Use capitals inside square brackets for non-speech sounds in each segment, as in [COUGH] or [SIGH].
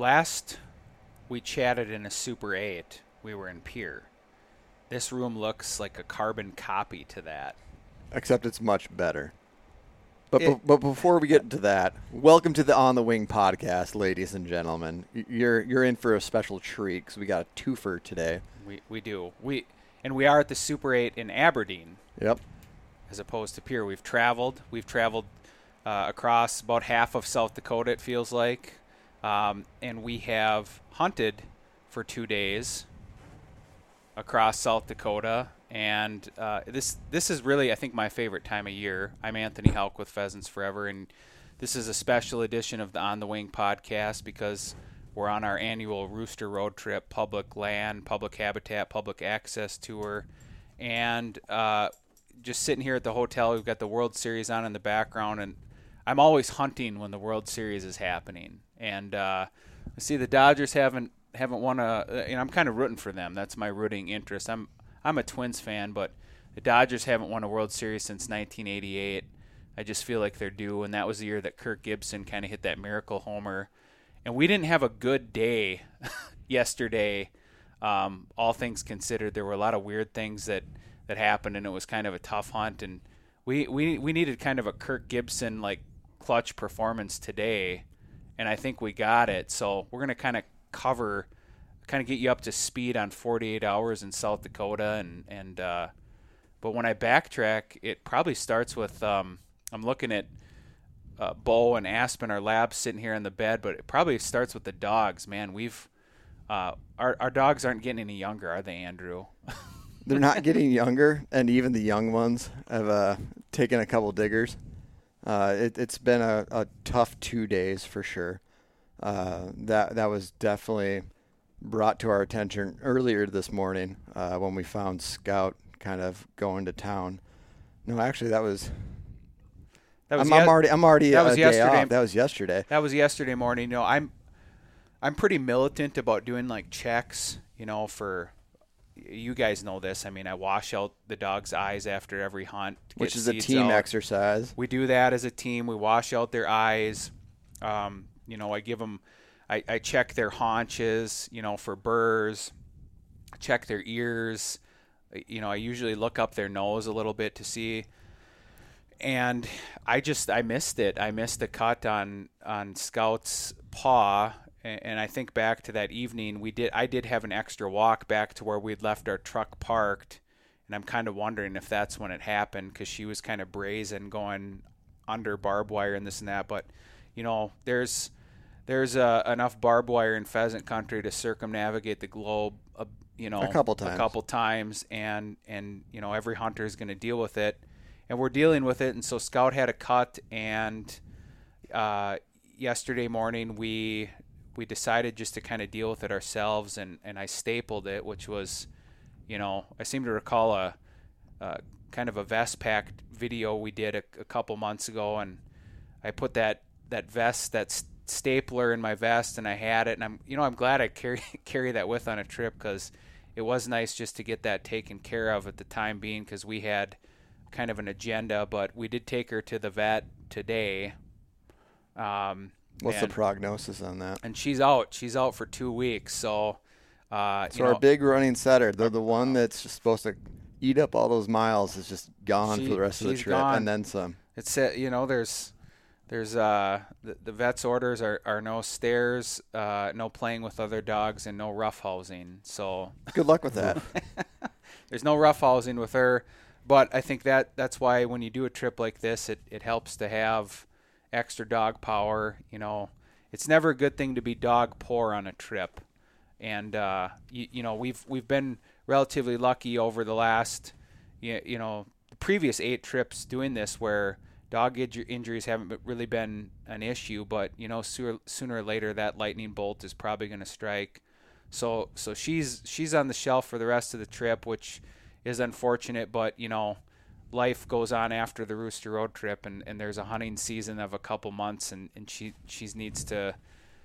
last we chatted in a Super 8, we were in Pierre. This room looks like a carbon copy to that. Except it's much better. But, It- but before we get into that, welcome to the On the Wing podcast, ladies and gentlemen. You're you're in for a special treat because we got a twofer today. We we do. We and we are at the Super 8 in Aberdeen Yep. as opposed to Pierre, We've traveled. We've traveled uh, across about half of South Dakota. It feels like, um, and we have hunted for two days across South Dakota. And uh, this this is really, I think, my favorite time of year. I'm Anthony Hauck with Pheasants Forever, and this is a special edition of the On the Wing podcast because we're on our annual Rooster Road Trip, public land, public habitat, public access tour, and uh, just sitting here at the hotel. We've got the World Series on in the background, and I'm always hunting when the World Series is happening. And uh, see the Dodgers haven't haven't won a. You know, I'm kind of rooting for them. That's my rooting interest. I'm I'm a Twins fan, but the Dodgers haven't won a World Series since 1988. I just feel like they're due, and that was the year that Kirk Gibson kind of hit that miracle homer. And we didn't have a good day [LAUGHS] yesterday. Um, all things considered, there were a lot of weird things that, that happened, and it was kind of a tough hunt. And we, we we needed kind of a Kirk Gibson like clutch performance today, and I think we got it. So we're gonna kind of cover, kind of get you up to speed on 48 hours in South Dakota, and and uh, but when I backtrack, it probably starts with um, I'm looking at uh, Bo and Aspen, our labs sitting here in the bed, but it probably starts with the dogs. Man, we've uh, our our dogs aren't getting any younger, are they, Andrew? They're not getting younger, and even the young ones have uh, taken a couple diggers. Uh, it, it's been a, a tough two days for sure. Uh, that that was definitely brought to our attention earlier this morning uh, when we found Scout kind of going to town. No, actually, that was. That was I'm, I'm already. I'm already. that was day yesterday. off. That was yesterday. That was yesterday morning. You know, I'm I'm pretty militant about doing like checks. You know, for you guys know this. I mean, I wash out the dog's eyes after every hunt, Which is a team out. exercise. We do that as a team. We wash out their eyes. Um, you know, I give them, I, I check their haunches, you know, for burrs, check their ears. You know, I usually look up their nose a little bit to see. And I just, I missed it. I missed the cut on, on Scout's paw. And, and I think back to that evening, we did, I did have an extra walk back to where we'd left our truck parked. And I'm kind of wondering if that's when it happened because she was kind of brazen going under barbed wire and this and that. But you know, there's there's uh, enough barbed wire in pheasant country to circumnavigate the globe. Uh, you know, A couple times. a couple times, and and you know every hunter is going to deal with it, and we're dealing with it. And so Scout had a cut, and uh, yesterday morning we we decided just to kind of deal with it ourselves, and and I stapled it, which was, you know, I seem to recall a, a kind of a vest pack video we did a, a couple months ago, and I put that that vest that s- stapler in my vest, and I had it, and I'm you know I'm glad I carry [LAUGHS] carry that with on a trip because it was nice just to get that taken care of at the time being because we had kind of an agenda, but we did take her to the vet today. Um, What's and, the prognosis on that? and she's out. She's out for two weeks. So, uh, So our know, big running setter, the the one that's just supposed to eat up all those miles, is just gone She- for the rest of the trip, gone. and then some. it's uh, you know there's there's uh the, the vet's orders are, are no stairs, uh, no playing with other dogs, and no rough housing. So [LAUGHS] Good luck with that. [LAUGHS] there's no rough housing with her. But I think that that's why when you do a trip like this, it, it helps to have extra dog power. You know, it's never a good thing to be dog poor on a trip. And uh, you, you know we've we've been relatively lucky over the last you, you know the previous eight trips doing this where dog inju- injuries haven't really been an issue. But you know sooner, sooner or later that lightning bolt is probably going to strike. So so she's she's on the shelf for the rest of the trip, which is unfortunate, but you know, life goes on after the Rooster Road trip and, and there's a hunting season of a couple months and, and she she needs to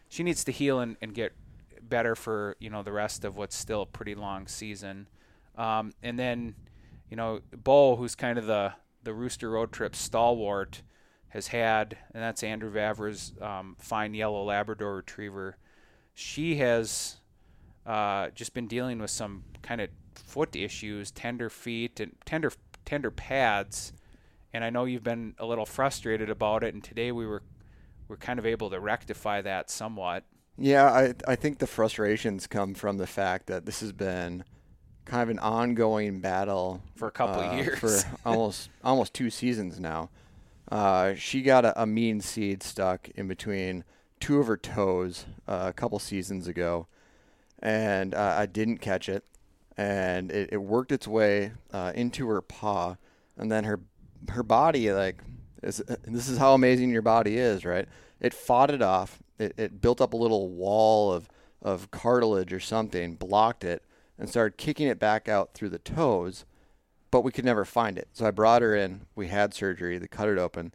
she needs to heal and, and get better for, you know, the rest of what's still a pretty long season. Um, and then, you know, Bo, who's kind of the, the Rooster Road trip stalwart, has had, and that's Andrew Vavra's um, fine yellow Labrador retriever, she has uh, just been dealing with some kind of foot issues, tender feet and tender tender pads. And I know you've been a little frustrated about it. And today we were we're kind of able to rectify that somewhat. Yeah, I I think the frustrations come from the fact that this has been kind of an ongoing battle for a couple uh, years, for [LAUGHS] almost almost two seasons now. Uh, she got a, a, mean seed stuck in between two of her toes uh, a couple seasons ago, and uh, I didn't catch it, and it, it worked its way uh, into her paw, and then her her body like is, this is how amazing your body is, right? It fought it off. It, it built up a little wall of of cartilage or something, blocked it, and started kicking it back out through the toes, but we could never find it. So I brought her in. We had surgery. They cut it open.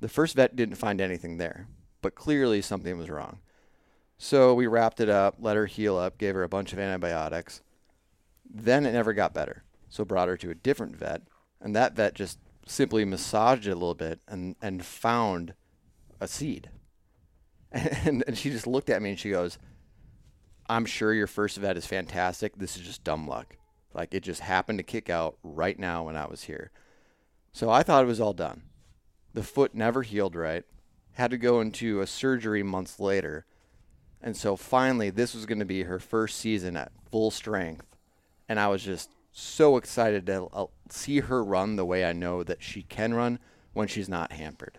The first vet didn't find anything there, but clearly something was wrong. So we wrapped it up, let her heal up, gave her a bunch of antibiotics. Then it never got better. So brought her to a different vet, and that vet just simply massaged it a little bit and, and found a seed. [LAUGHS] And, and she just looked at me and she goes, I'm sure your first vet is fantastic. This is just dumb luck. Like it just happened to kick out right now when I was here. So I thought it was all done. The foot never healed right. Had to go into a surgery months later. And so finally, this was going to be her first season at full strength. And I was just so excited to uh, see her run the way I know that she can run when she's not hampered.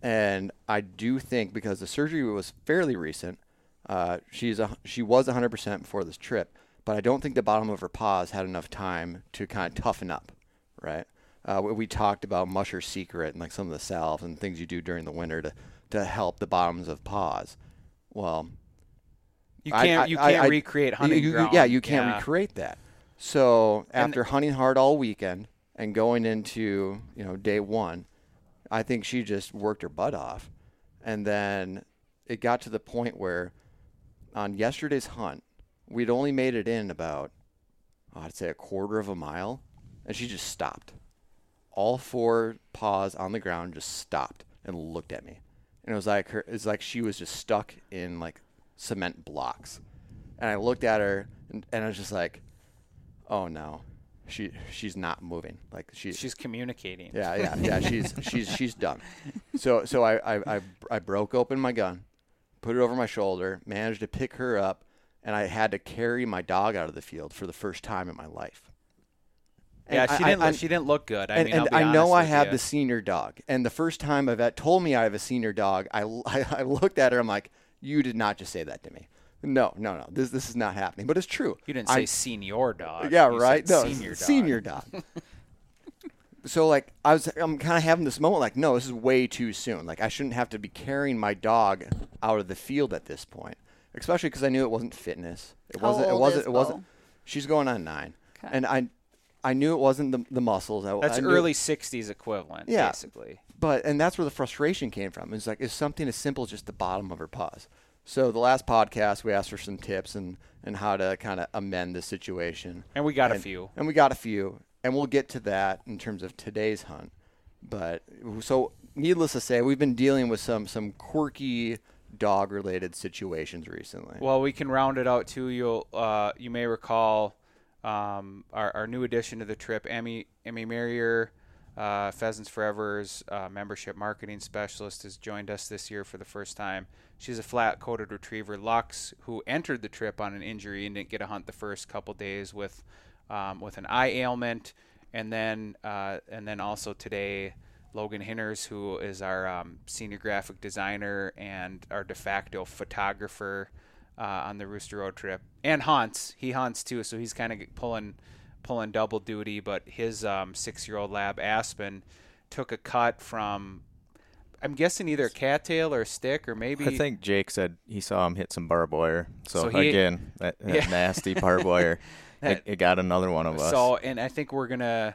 And I do think because the surgery was fairly recent, uh, she's a, she was 100% before this trip, but I don't think the bottom of her paws had enough time to kind of toughen up, right? Uh, we, talked about Musher Secret and like some of the salves and things you do during the winter to, to help the bottoms of paws. Well, you can't I, you can't I, recreate hunting you, ground. Yeah, you can't yeah. recreate that. So after hunting hard all weekend and going into you know day one, I think she just worked her butt off, and then it got to the point where on yesterday's hunt, we'd only made it in about, oh, I'd say a quarter of a mile, and she just stopped. All four paws on the ground just stopped and looked at me, and it was like her. It's like she was just stuck in like cement blocks, and I looked at her and, and I was just like, oh no, she she's not moving. Like she's she's communicating. Yeah, yeah, yeah. [LAUGHS] she's she's she's done. So so I, I I I broke open my gun put it over my shoulder, managed to pick her up, and I had to carry my dog out of the field for the first time in my life. And yeah, she I, didn't. I, she didn't look good. I and, mean, and I know I have you. the senior dog, and the first time a vet told me I have a senior dog, I, [LAUGHS] I, I looked at her. I'm like, "You did not just say that to me." No, no, no. This this is not happening. But it's true. You didn't say senior dog. Yeah, you right. no, senior dog. Senior dog. [LAUGHS] so like I was I'm kind of having this moment like no this is way too soon like I shouldn't have to be carrying my dog out of the field at this point especially because I knew it wasn't fitness it How wasn't old it wasn't is it wasn't Bo? she's going on 9 Okay. and I I knew it wasn't the, the muscles I, That's I knew- early '60s equivalent, Yeah. basically. but and that's where the frustration came from it's like it's something as simple as just the bottom of her paws so the last podcast we asked for some tips and and how to kind of amend the situation And we got a few. and we got a few, and we'll get to that in terms of today's hunt. But so, needless to say, we've been dealing with some some quirky dog-related situations recently. Well, we can round it out too. You'll uh, you may recall um, our, our new addition to the trip, Emmy Emmy Merrier, uh, Pheasants Forever's uh, membership marketing specialist, has joined us this year for the first time. She's a flat-coated retriever Lux who entered the trip on an injury and didn't get a hunt the first couple days with um, with an eye ailment, and then uh, and then also today. Logan Hinners, who is our um, senior graphic designer and our de facto photographer, uh, on the Rooster Road trip, and hunts. He hunts too, so he's kind of pulling pulling double duty. But his um, six-year-old lab Aspen took a cut from, I'm guessing either a cattail or a stick, or maybe I think Jake said he saw him hit some barbed wire. So, So he- again, that, that Yeah. nasty barbed wire. [LAUGHS] That- it, it got another one of us. So, and I think we're gonna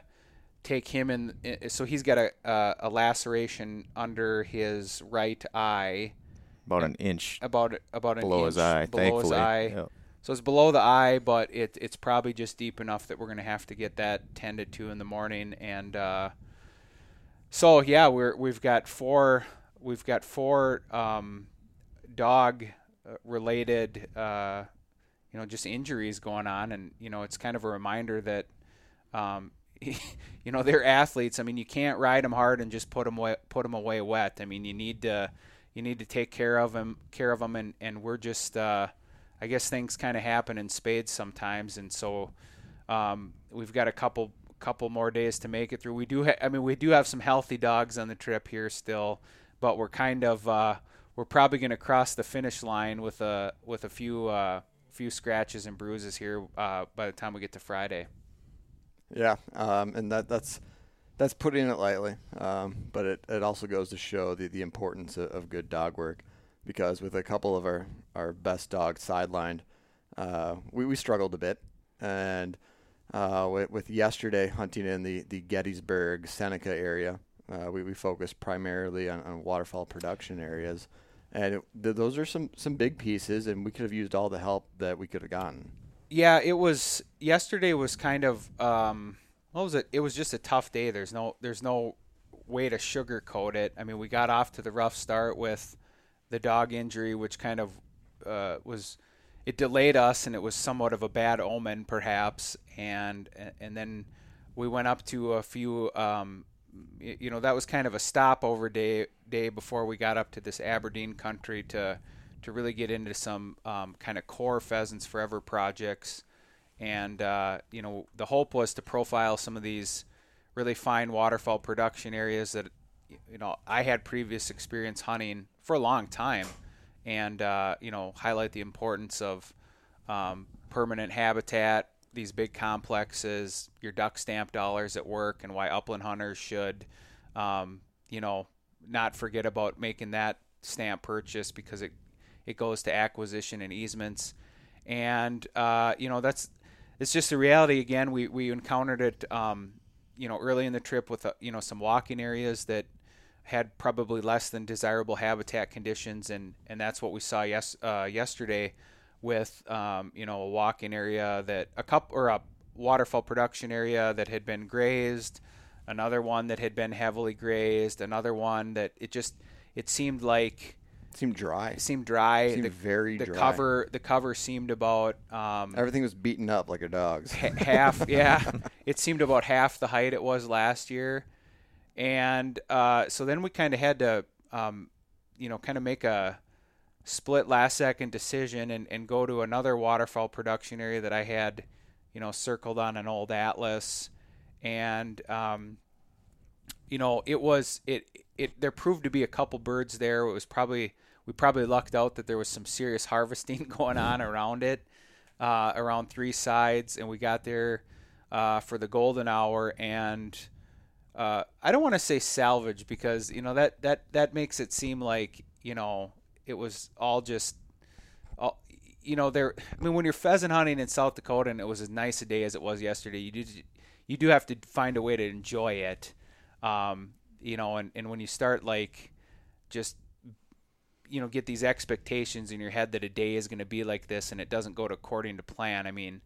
take him in. So he's got a a, a laceration under his right eye, about an inch about about an below his eye. below thankfully, his eye. Yep. So it's below the eye, but it it's probably just deep enough that we're gonna have to get that tended to 2 in the morning. And uh, so yeah, we're we've got four we've got four um, dog related, uh, you know, just injuries going on, and you know, it's kind of a reminder that, um, [LAUGHS] you know, they're athletes. I mean, you can't ride them hard and just put them away, put them away wet. I mean, you need to you need to take care of them, care of them, and and we're just, uh, I guess things kind of happen in spades sometimes, and so um, we've got a couple couple more days to make it through. We do, ha- I mean, we do have some healthy dogs on the trip here still, but we're kind of uh, we're probably going to cross the finish line with a with a few uh, few scratches and bruises here uh, by the time we get to Friday. Yeah, um, and that that's that's putting it lightly, um, but it, it also goes to show the, the importance of, of good dog work because with a couple of our, our best dogs sidelined, uh, we, we struggled a bit. And uh, with, with, yesterday hunting in the, the Gettysburg, Seneca area, uh, we, we focused primarily on, on waterfowl production areas. And it, th- those are some, some big pieces, and we could have used all the help that we could have gotten. Yeah, it was yesterday was kind of um, what was it? It was just a tough day. There's no there's no way to sugarcoat it. I mean, we got off to the rough start with the dog injury, which kind of uh, was it delayed us, and it was somewhat of a bad omen, perhaps. And and then we went up to a few. Um, you know, that was kind of a stopover day day before we got up to this Aberdeen country to to really get into some um, kind of core pheasants forever projects. And uh, you know, the hope was to profile some of these really fine waterfowl production areas that you know I had previous experience hunting for a long time, and uh, you know highlight the importance of um, permanent habitat, these big complexes, your duck stamp dollars at work, and why upland hunters should, um, you know, not forget about making that stamp purchase because it it goes to acquisition and easements, and uh, you know that's it's just the reality. Again, we we encountered it, um, you know, early in the trip with uh, you know some walking areas that had probably less than desirable habitat conditions, and and that's what we saw yes uh, yesterday with um, you know a walking area that a cup or a waterfowl production area that had been grazed, another one that had been heavily grazed, another one that it just it seemed like seemed dry. It seemed dry. Seemed the, very the dry. cover the cover seemed about um, everything was beaten up like a dog's. half. Yeah, [LAUGHS] it seemed about half the height it was last year, and uh, so then we kind of had to, um, you know, kind of make a split last second decision and, and go to another waterfowl production area that I had, you know, circled on an old atlas, and um, you know, it was it it there proved to be a couple birds there. It was probably we probably lucked out that there was some serious [LAUGHS] harvesting [LAUGHS] going on around it, uh, around three sides, and we got there uh, for the golden hour. And uh, I don't want to say salvage because you know that that that makes it seem like you know it was all just. All, you know, there. I mean, when you're pheasant hunting in South Dakota and it was as nice a day as it was yesterday, you do you do have to find a way to enjoy it. Um, you know, and, and when you start like just you know get these expectations in your head that a day is going to be like this and it doesn't go according to plan i mean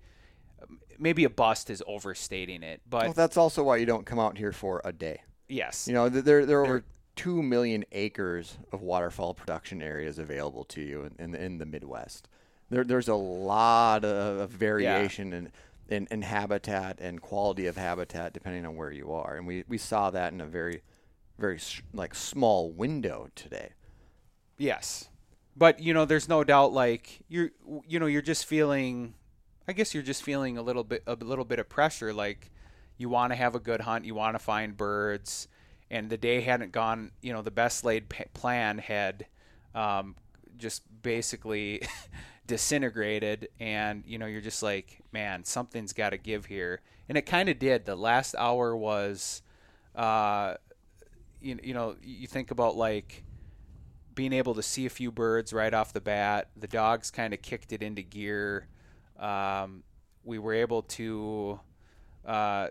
maybe a bust is overstating it but well, that's also why you don't come out here for a day yes you know there, there are over 2 million acres of waterfowl production areas available to you in, in, in the midwest there, there's a lot of variation yeah. in, in, in habitat and quality of habitat depending on where you are and we, we saw that in a very very like small window today. Yes. But you know, there's no doubt like you're you know, you're just feeling I guess you're just feeling a little bit a little bit of pressure like you want to have a good hunt, you want to find birds and the day hadn't gone, you know, the best laid plan had um, just basically [LAUGHS] disintegrated and you know you're just like man something's got to give here and it kind of did the last hour was uh, you, you know you think about like being able to see a few birds right off the bat. The dogs kind of kicked it into gear. Um, we were able to uh,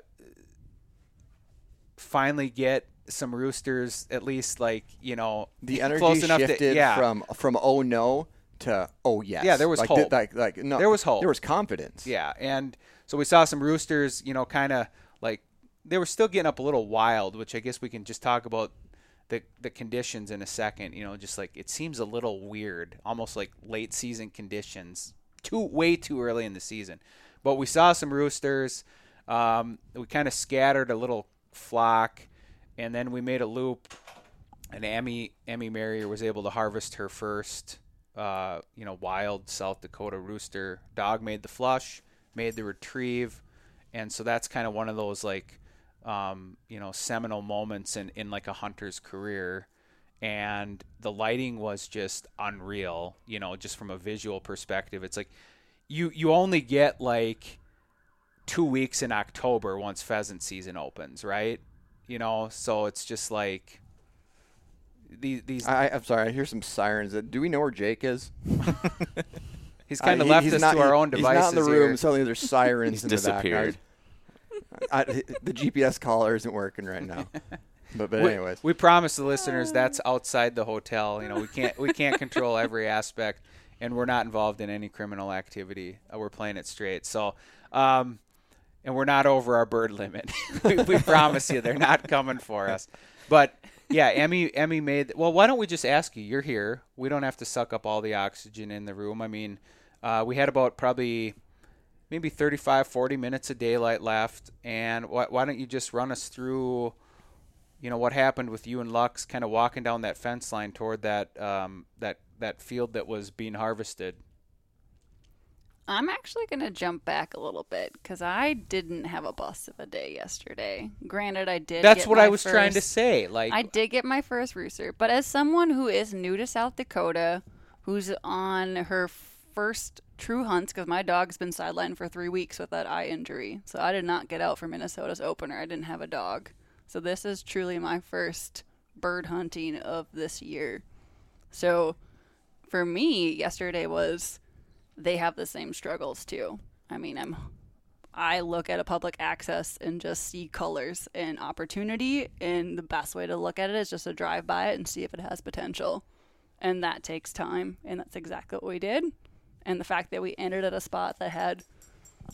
finally get some roosters, at least like you know the energy close enough shifted to, yeah. from from oh no to oh yes. Yeah, there was like, hope. like like no, there was hope. There was confidence. Yeah, and so we saw some roosters, you know, kind of like they were still getting up a little wild, which I guess we can just talk about the the conditions in a second. You know, just like it seems a little weird, almost like late season conditions, too way too early in the season. But we saw some roosters. Um, we kind of scattered a little flock, and then we made a loop. And Emmy Emmy Marrier was able to harvest her first, uh, you know, wild South Dakota rooster. Dog made the flush, made the retrieve, and so that's kind of one of those like, um, you know, seminal moments in in like a hunter's career. And the lighting was just unreal, you know, just from a visual perspective. It's like you you only get like two weeks in October once pheasant season opens, right? You know, so it's just like these. these I, I'm sorry. I hear some sirens. Do we know where Jake is? [LAUGHS] he's kind of Uh, left he's us not, to our he- own devices He's not in the room. here. Suddenly there's sirens [LAUGHS] He's in the disappeared. back. I, I, the GPS collar isn't working right now. [LAUGHS] But but we, anyways, we promise the listeners that's outside the hotel. You know, we can't we can't control every aspect, and we're not involved in any criminal activity. Uh, we're playing it straight. So, um, and we're not over our bird limit. [LAUGHS] we, we promise you, they're not coming for us. But yeah, Emmy Emmy made. Well, why don't we just ask you? You're here. We don't have to suck up all the oxygen in the room. I mean, uh, we had about probably maybe 35, 40 minutes of daylight left, and why, why don't you just run us through? You know what happened with you and Lux kind of walking down that fence line toward that um, that that field that was being harvested. I'm actually going to jump back a little bit because I didn't have a bust of a day yesterday. Granted, I did. That's what I was trying to say. Like I did get my first rooster, but as someone who is new to South Dakota, who's on her first true hunts, because my dog's been sidelined for three weeks with that eye injury, so I did not get out for Minnesota's opener. I didn't have a dog, so this is truly my first bird hunting of this year. So, for me, yesterday was they have the same struggles too. I mean, I'm I look at a public access and just see colors and opportunity, and the best way to look at it is just to drive by it and see if it has potential. And that takes time, and that's exactly what we did. And the fact that we ended at a spot that had,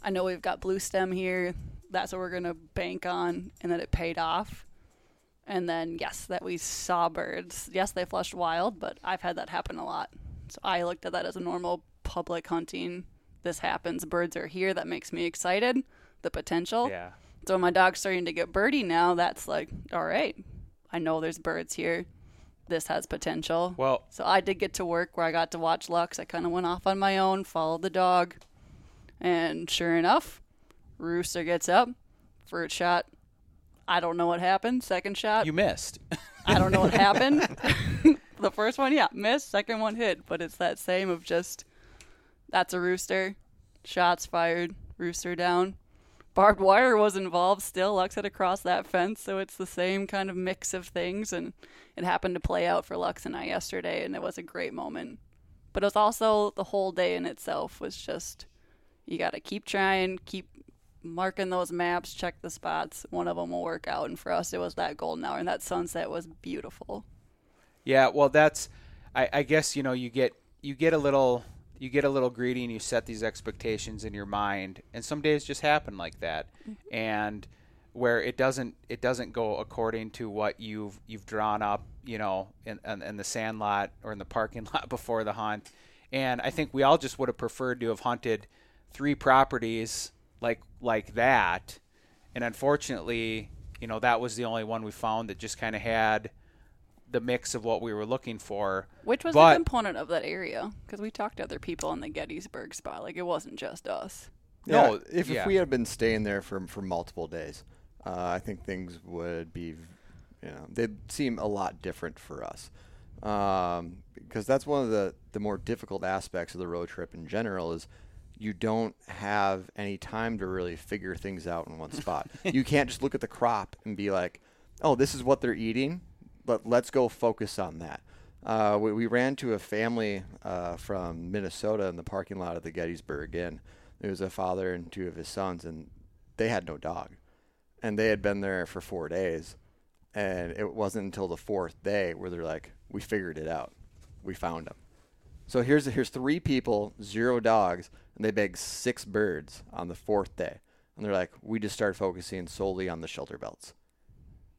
I know we've got blue stem here, that's what we're going to bank on, and that it paid off. And then, yes, that we saw birds. Yes, they flushed wild, but I've had that happen a lot. So I looked at that as a normal public hunting. This happens. Birds are here. That makes me excited. The potential. yeah, So when my dog's starting to get birdie now, that's like, all right, I know there's birds here. This has potential. well, So I did get to work where I got to watch Lux. I kind of went off on my own, followed the dog, and sure enough, Rooster gets up, first shot. I don't know what happened. Second shot, you missed. I don't know what [LAUGHS] happened. [LAUGHS] the first one, yeah, missed. Second one hit, but it's that same of just that's a rooster. Shots fired, rooster down. Barbed wire was involved still. Lux had to cross that fence, so it's the same kind of mix of things. And it happened to play out for Lux and I yesterday, and it was a great moment. But it was also the whole day in itself was just you got to keep trying, keep marking those maps, check the spots. One of them will work out. And for us, it was that golden hour, and that sunset was beautiful. Yeah, well, that's. I, I guess you know you get you get a little you get a little greedy and you set these expectations in your mind, and some days just happen like that, mm-hmm. and where it doesn't it doesn't go according to what you've you've drawn up, you know, in, in, in the sand lot or in the parking [LAUGHS] lot before the hunt, and I think we all just would have preferred to have hunted three properties like like that, and unfortunately, you know, that was the only one we found that just kind of had the mix of what we were looking for. Which was But- a component of that area because we talked to other people in the Gettysburg spot. Like it wasn't just us. Yeah, No, if, yeah. if we had been staying there for for multiple days, uh, I think things would be, you know, they'd seem a lot different for us. Um, because that's one of the the more difficult aspects of the road trip in general is you don't have any time to really figure things out in one spot. [LAUGHS] you can't just look at the crop and be like, "Oh, this is what they're eating. But let's go focus on that." Uh, we, we ran to a family uh, from Minnesota in the parking lot of the Gettysburg Inn. There was a father and two of his sons, and they had no dog, and they had been there for four days, and it wasn't until the fourth day where they're like, "We figured it out. We found them. So here's here's three people, zero dogs, and they bagged six birds on the fourth day, and they're like, "We just started focusing solely on the shelter belts,"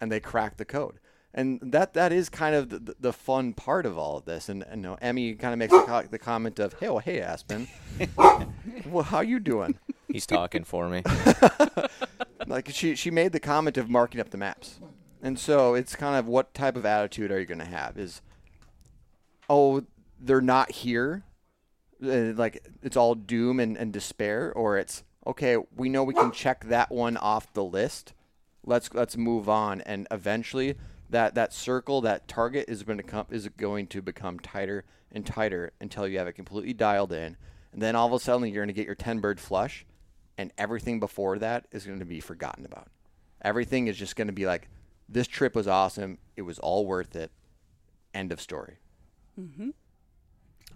and they cracked the code. and that that is kind of the, the fun part of all of this. And, and you know, Emmy kind of makes the, co- the comment of, "Hey, well, hey, Aspen, [LAUGHS] well, how you doing?" He's talking for me. [LAUGHS] like she she made the comment of marking up the maps, and so it's kind of what type of attitude are you going to have? Is oh they're not here, uh, like it's all doom and, and despair, or it's okay we know we can check that one off the list. Let's let's move on, and eventually that that circle that target is going to come is going to become tighter and tighter until you have it completely dialed in, and then all of a sudden you're going to get your ten bird flush and everything before that is going to be forgotten about. Everything is just going to be like, this trip was awesome. It was all worth it. End of story. Mm-hmm.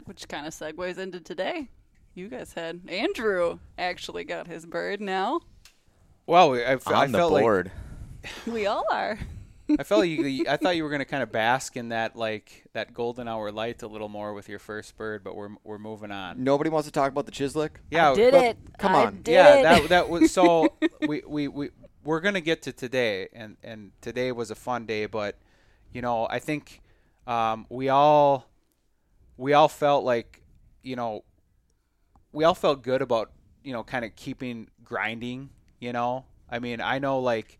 Which kind of segues into today. You guys had Andrew actually got his bird now. Well, I, f- I On the felt board. [LAUGHS] We all are. I felt like you, [LAUGHS] I thought you were going to kind of bask in that like that golden hour light a little more with your first bird, but we're we're moving on. Nobody wants to talk about the Chislic. Yeah, I did let- it. come I on. did yeah, it. that that was so [LAUGHS] we we we we're gonna get to today, and and today was a fun day, but you know I think um, we all we all felt like you know we all felt good about you know kind of keeping grinding. You know, I mean I know like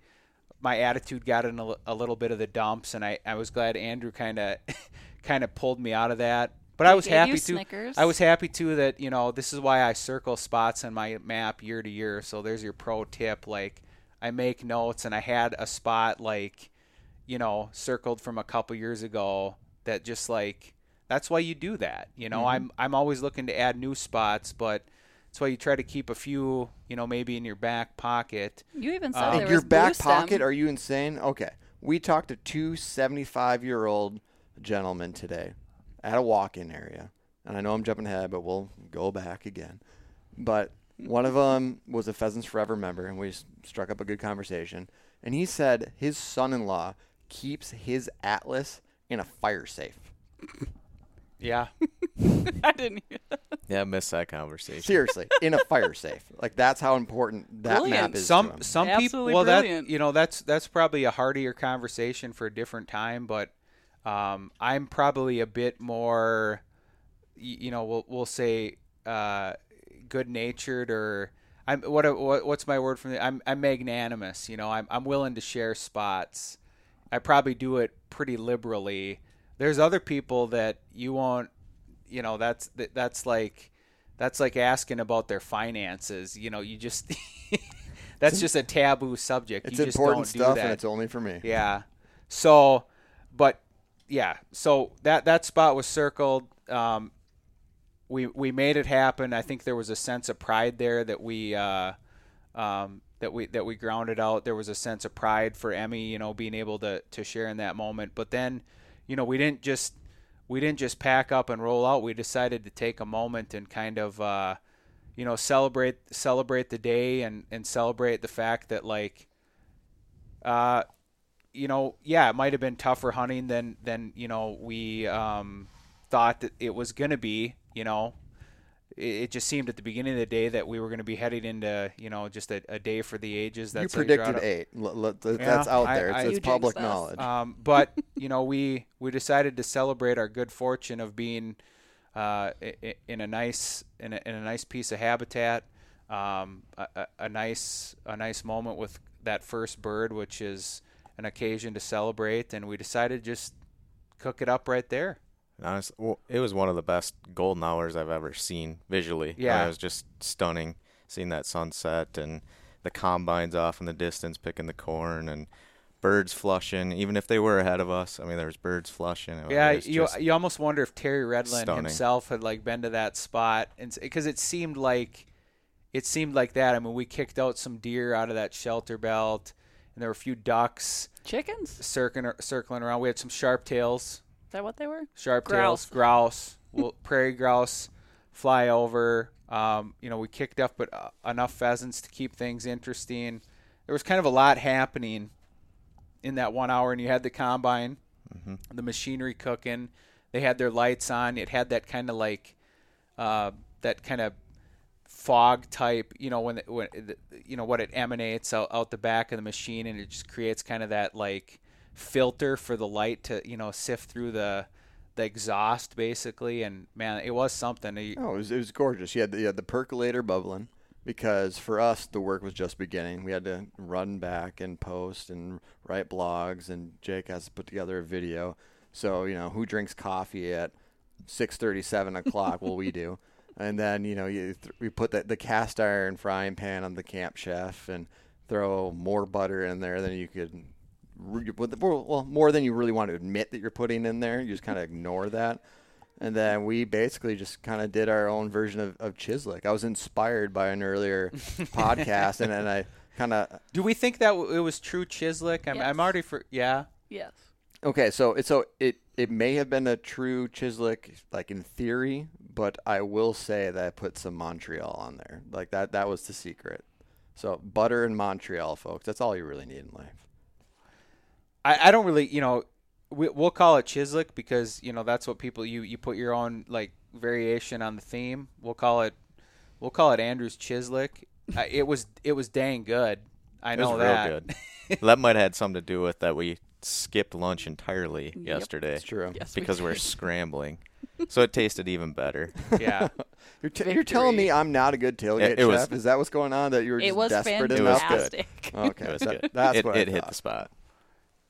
my attitude got in a, a little bit of the dumps, and I I was glad Andrew kind of [LAUGHS] kind of pulled me out of that. But I was happy to. Snickers. I was happy too that you know this is why I circle spots on my map year to year. So there's your pro tip. Like I make notes, and I had a spot like you know circled from a couple years ago that just like that's why you do that. You know, I'm I'm always looking to add new spots, but that's why you try to keep a few you know maybe in your back pocket. You even said Uh, there In your was back blue stem. pocket? Are you insane? Okay. We talked to two 75 year old gentlemen today at a walk in area. And I know I'm jumping ahead, but we'll go back again. But one of them was a Pheasants Forever member, and we struck up a good conversation. And he said his son in law keeps his Atlas in a fire safe. Yeah, [LAUGHS] I didn't. Hear that. Yeah, I missed that conversation. Seriously, in a fire safe. Like that's how important that Brilliant. map is. to some him. some people Absolutely well brilliant. that you know that's that's probably a heartier conversation for a different time but um, i'm probably a bit more y- you know we'll, we'll say uh, good natured or i'm what, what what's my word from the i'm i'm magnanimous you know i'm i'm willing to share spots i probably do it pretty liberally there's other people that you won't you know that's that, that's like that's like asking about their finances you know you just [LAUGHS] that's just a taboo subject. It's you just important don't stuff, do that. and it's only for me. yeah. So but yeah. So that that spot was circled. Um we we made it happen. I think there was a sense of pride there that we uh um that we that we grounded out. There was a sense of pride for emmy you know being able to to share in that moment. But then you know we didn't just we didn't just pack up and roll out we decided to take a moment and kind of uh you know celebrate celebrate the day and and celebrate the fact that like uh you know, yeah, it might have been tougher hunting than than you know we um, thought that it was to be. You know, it, it just seemed at the beginning of the day that we were going to be heading into you know just a, a day for the ages. That's you how draw it predicted eight. L- l- th- Yeah, that's out I- there. I- It's, You it's public knowledge. Um, but [LAUGHS] you know, we we decided to celebrate our good fortune of being uh, i- i- in a nice in a, in a nice piece of habitat, um, a, a, a nice a nice moment with that first bird, which is an occasion to celebrate, and we decided to just cook it up right there. Honestly, well, it was one of the best golden hours I've ever seen visually. I mean, Yeah. it was just stunning seeing that sunset and the combines off in the distance picking the corn and birds flushing. Even if they were ahead of us, I mean, there was birds flushing. It Yeah, was you you almost wonder if Terry Redlin stunning. himself had like been to that spot, and because it seemed like it seemed like that. I mean, we kicked out some deer out of that shelter belt, and there were a few ducks Chickens? Circling circling around. We had some sharp tails, that what they were? sharp Grouse. tails, grouse, [LAUGHS] prairie grouse fly over. Um, you know, we kicked up but uh, enough pheasants to keep things interesting. There was kind of a lot happening in that one hour, and you had the combine, the machinery cooking. They had their lights on. It had that kind of like uh, that kind of fog type, you know, when it, when it, you know what it emanates out, out the back of the machine, and it just creates kind of that like filter for the light to you know sift through the the exhaust basically, and man, it was something. You- Oh, it was, it was gorgeous. You had, the, you had the percolator bubbling because for us the work was just beginning. We had to run back and post and write blogs, and Jake has to put together a video. So you know who drinks coffee at six thirty, seven o'clock? well, we do. [LAUGHS] And then you know you th- we put the, the cast iron frying pan on the Camp Chef and throw more butter in there than you could. Re- Well, well, more than you really want to admit that you're putting in there. You just kind of ignore that. And then we basically just kind of did our own version of, of Chislic. I was inspired by an earlier [LAUGHS] podcast, and then I kind of Do we think that it was true Chislic? I'm, I'm already for yeah. Yes. okay. So it so it it may have been a true Chislic, like in theory, but I will say that I put some Montreal on there. Like that that was the secret. So butter and Montreal, folks. That's all you really need in life. I, I don't really, you know, we, we'll call it Chislic because you know that's what people you you put your own like variation on the theme. We'll call it we'll call it Andrew's Chislic. uh, it was it was dang good. I It know was that. real good. [LAUGHS] that might have had something to do with that we skipped lunch entirely Yep. yesterday It's true. Yes. because we're scrambling. so it tasted even better. [LAUGHS] yeah. [LAUGHS] You're, t- you're telling me I'm not a good tailgate It- it was- Is that what's going on? That you were just It was desperate It enough? was good. fantastic. Okay, It was that- good. that's it what I it hit thought. the spot.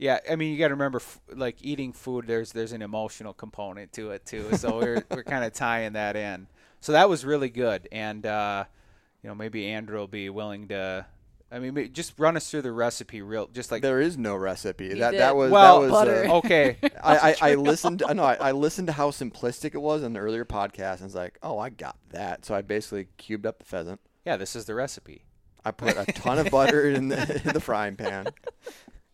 Yeah, I mean, you got to remember, f- like eating food. There's there's an emotional component to it too. So we're [LAUGHS] we're kind of tying that in. So that was really good, and uh, you know maybe Andrew will be willing to. I mean, just run us through the recipe, real, just like There is no recipe. He that did. that was Well, that was butter. uh, okay. [LAUGHS] [LAUGHS] I, I, I listened. I know I, I listened to how simplistic it was in the earlier podcast, and was like, oh, I got that. So I basically cubed up the pheasant. Yeah, this is the recipe. I put a ton of butter in the, in the frying pan,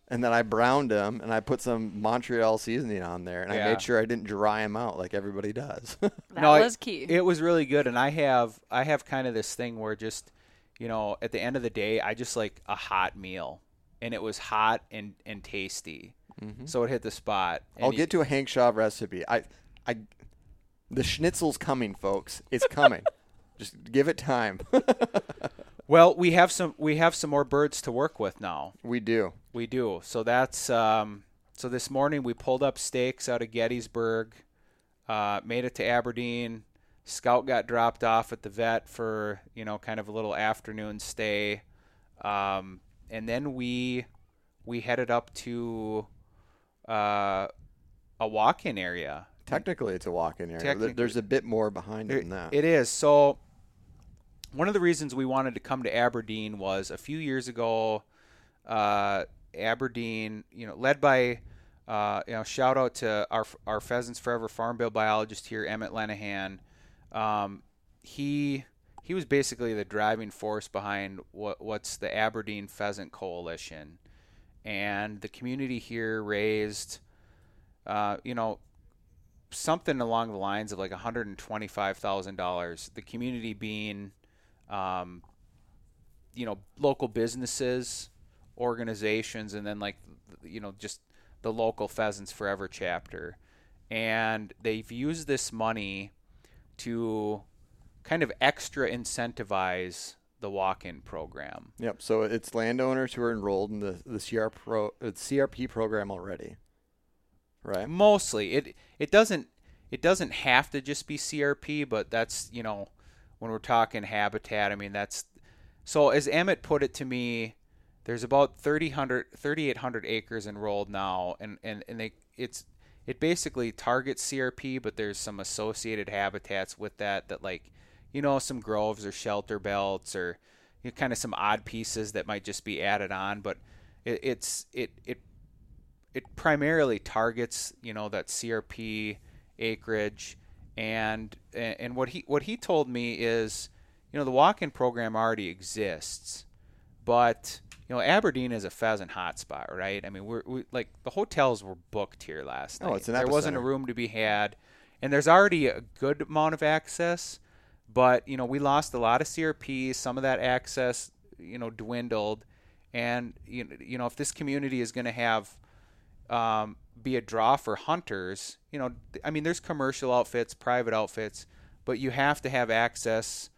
and then I browned them, and I put some Montreal seasoning on there, and I made sure I didn't dry them out like everybody does. [LAUGHS] That No, it- was key. It was really good, and I have I have kind of this thing where just you know at the end of the day I just like a hot meal, and it was hot and and tasty, so it hit the spot. Mm-hmm. I'll y- get to a Hank Shaw recipe. I, I, the schnitzel's coming, folks. It's coming. [LAUGHS] Just give it time. [LAUGHS] well. We have some we have some more birds to work with now. we do. We do. So that's um, so this morning we pulled up stakes out of Gettysburg, uh, made it to Aberdeen. Scout got dropped off at the vet for you know kind of a little afternoon stay, um, and then we we headed up to uh, a walk-in area. Technically, it's a walk-in area. There's a bit more behind it There- than that. It is. So one of the reasons we wanted to come to Aberdeen was a few years ago. Uh, Aberdeen, you know, led by, uh, you know, shout out to our our Pheasants Forever Farm Bill biologist here, Emmett Lenahan. Um, he he was basically the driving force behind what what's the Aberdeen Pheasant Coalition, and the community here raised, uh, you know, something along the lines of like $125,000. The community being, um, you know, local businesses, organizations, and then like, you know, just the local Pheasants Forever chapter. And they've used this money to kind of extra incentivize the walk-in program. Yep. So it's landowners who are enrolled in the the CR pro, uh, CRP program already, right? Mostly, it it doesn't it doesn't have to just be CRP, but that's you know when we're talking habitat. I mean that's so as Emmett put it to me. There's about 3,800 3,800 acres enrolled now, and and and they it's it basically targets CRP, but there's some associated habitats with that that like you know some groves or shelter belts or you know, kind of some odd pieces that might just be added on, but it, it's it it it primarily targets you know that CRP acreage and and what he what he told me is you know the walk-in program already exists but you know Aberdeen is a pheasant hotspot right? I mean we're we, like the hotels were booked here last Oh, night. it's an there wasn't a room to be had. And there's already a good amount of access but you know we lost a lot of CRP some of that access you know dwindled. And you you know if this community is going to have um, be a draw for hunters you know i mean there's commercial outfits private outfits but you have to have access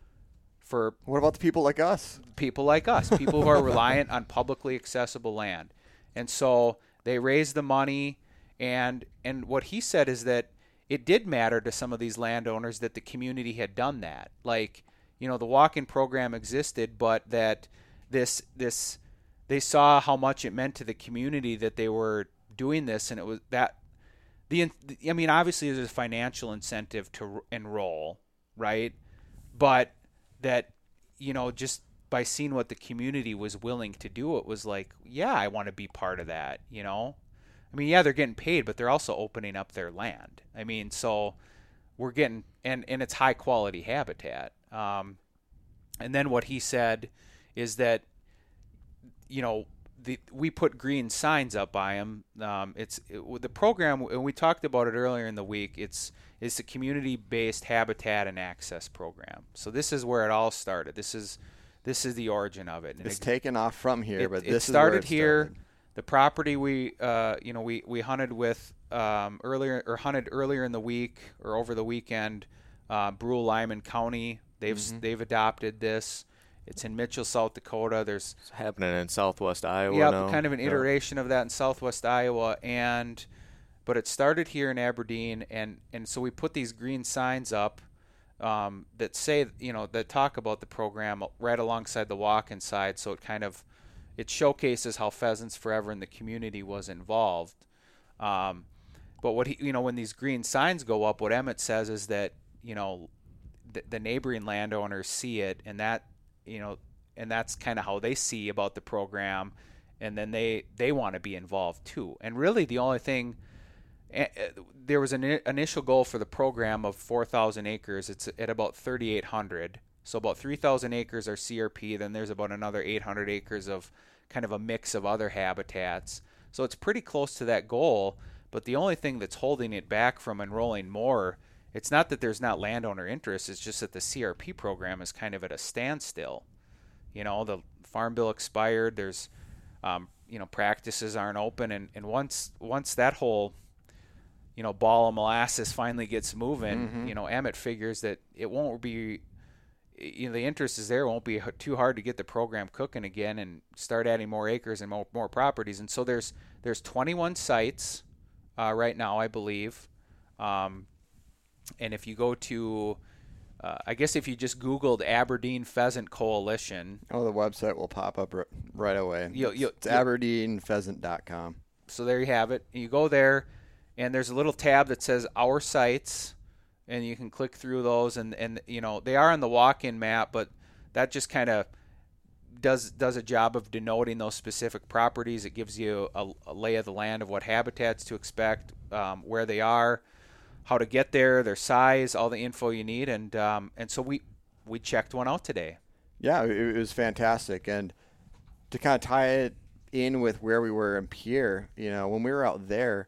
for What about the people like us? people like us people who are reliant on publicly accessible land and so They raised the money, and and what he said is that it did matter to some of these landowners that the community had done that. Like, you know, the walk-in program existed, but that this this they saw how much it meant to the community that they were doing this, and it was that the I mean, obviously there's a financial incentive to enroll, right? But that you know, just by seeing what the community was willing to do, it was like, yeah, I want to be part of that, you know? I mean, yeah, they're getting paid, but they're also opening up their land. I mean, so we're getting and and it's high quality habitat. Um, and then what he said is that you know the, we put green signs up by them. Um, it's it, the program, and we talked about it earlier in the week. It's it's a community-based habitat and access program. So this is where it all started. This is this is the origin of it. And it's it, taken off from here, it, but this started is here. Started. The property we uh, you know we, we hunted with um, earlier or hunted earlier in the week or over the weekend. Uh, Brule Lyman County they've mm-hmm. they've adopted this. It's in Mitchell, South Dakota. There's it's happening in Southwest Iowa. Yeah, now. kind of an iteration of that in Southwest Iowa, and but it started here in Aberdeen, and and so we put these green signs up um, that say you know that talk about the program right alongside the walk inside, so it kind of it showcases how Pheasants Forever in the community was involved. Um, but what he, you know, when these green signs go up, what Emmett says is that you know the, the neighboring landowners see it, and that you know, and that's kind of how they see about the program, and then they they want to be involved too. And really, the only thing eh, eh, there was an initial goal for the program of 4,000 acres. It's at about 3,800. So about 3,000 acres are CRP. Then there's about another 800 acres of kind of a mix of other habitats. So it's pretty close to that goal. But the only thing that's holding it back from enrolling more it's not that there's not landowner interest, it's just that the CRP program is kind of at a standstill. You know, the farm bill expired, there's um, you know, practices aren't open and, and once once that whole you know, ball of molasses finally gets moving, mm-hmm. you know, Emmett figures that it won't be you know the interest is there. It won't be too hard to get the program cooking again and start adding more acres and more, more properties. And so there's there's 21 sites uh, right now, I believe. Um, and if you go to, uh, I guess if you just Googled Aberdeen Pheasant Coalition. Oh, the website will pop up r- right away. You, you, it's aberdeenpheasant.com. So there you have it. You go there, and there's a little tab that says Our Sites, and you can click through those. And, and you know, they are on the walk in map, but that just kind of does does a job of denoting those specific properties. It gives you a, a lay of the land of what habitats to expect, um, where they are, how to get there, their size, all the info you need, and um, and so we we checked one out today. Yeah, it, was fantastic, and to kind of tie it in with where we were in Pierre, you know, when we were out there,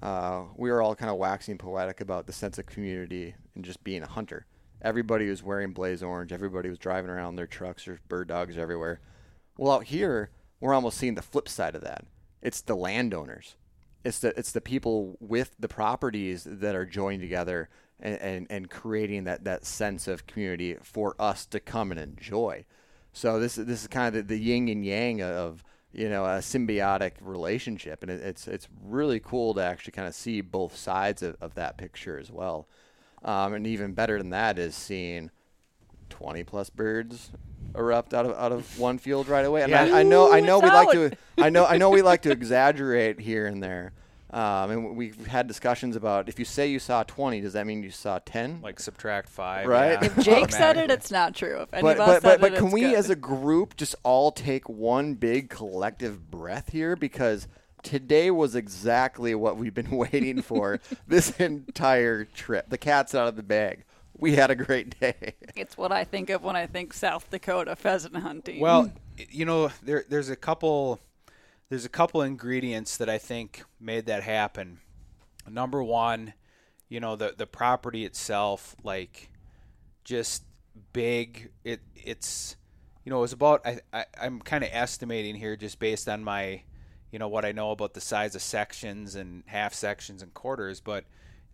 uh, we were all kind of waxing poetic about the sense of community and just being a hunter. Everybody was wearing blaze orange. Everybody was driving around their trucks. There's bird dogs everywhere. Well, out here, we're almost seeing the flip side of that. It's the landowners it's the it's the people with the properties that are joined together and, and, and creating that, that sense of community for us to come and enjoy. So this this is kind of the, the yin and yang of you know a symbiotic relationship, and it, it's it's really cool to actually kind of see both sides of, of that picture as well. Um, and even better than that is seeing 20 plus birds erupt out of out of one field right away. And yeah. I, I, know I know we like to I know I know we like to exaggerate here and there. Um, and we've had discussions about if you say you saw 20, does that mean you saw 10? Like subtract five, right? Yeah. If Jake [LAUGHS] said it, it's not true. If but but but, but can we, good. as a group, just all take one big collective breath here because today was exactly what we've been [LAUGHS] waiting for [LAUGHS] this entire trip. The cat's out of the bag we had a great day. [LAUGHS] It's what I think of when I think South Dakota pheasant hunting. Well, hmm. you know, there there's a couple there's a couple ingredients that I think made that happen. Number one, you know, the the property itself, like just big. It it's you know, it was about I, I I'm kind of estimating here just based on my you know what I know about the size of sections and half sections and quarters, but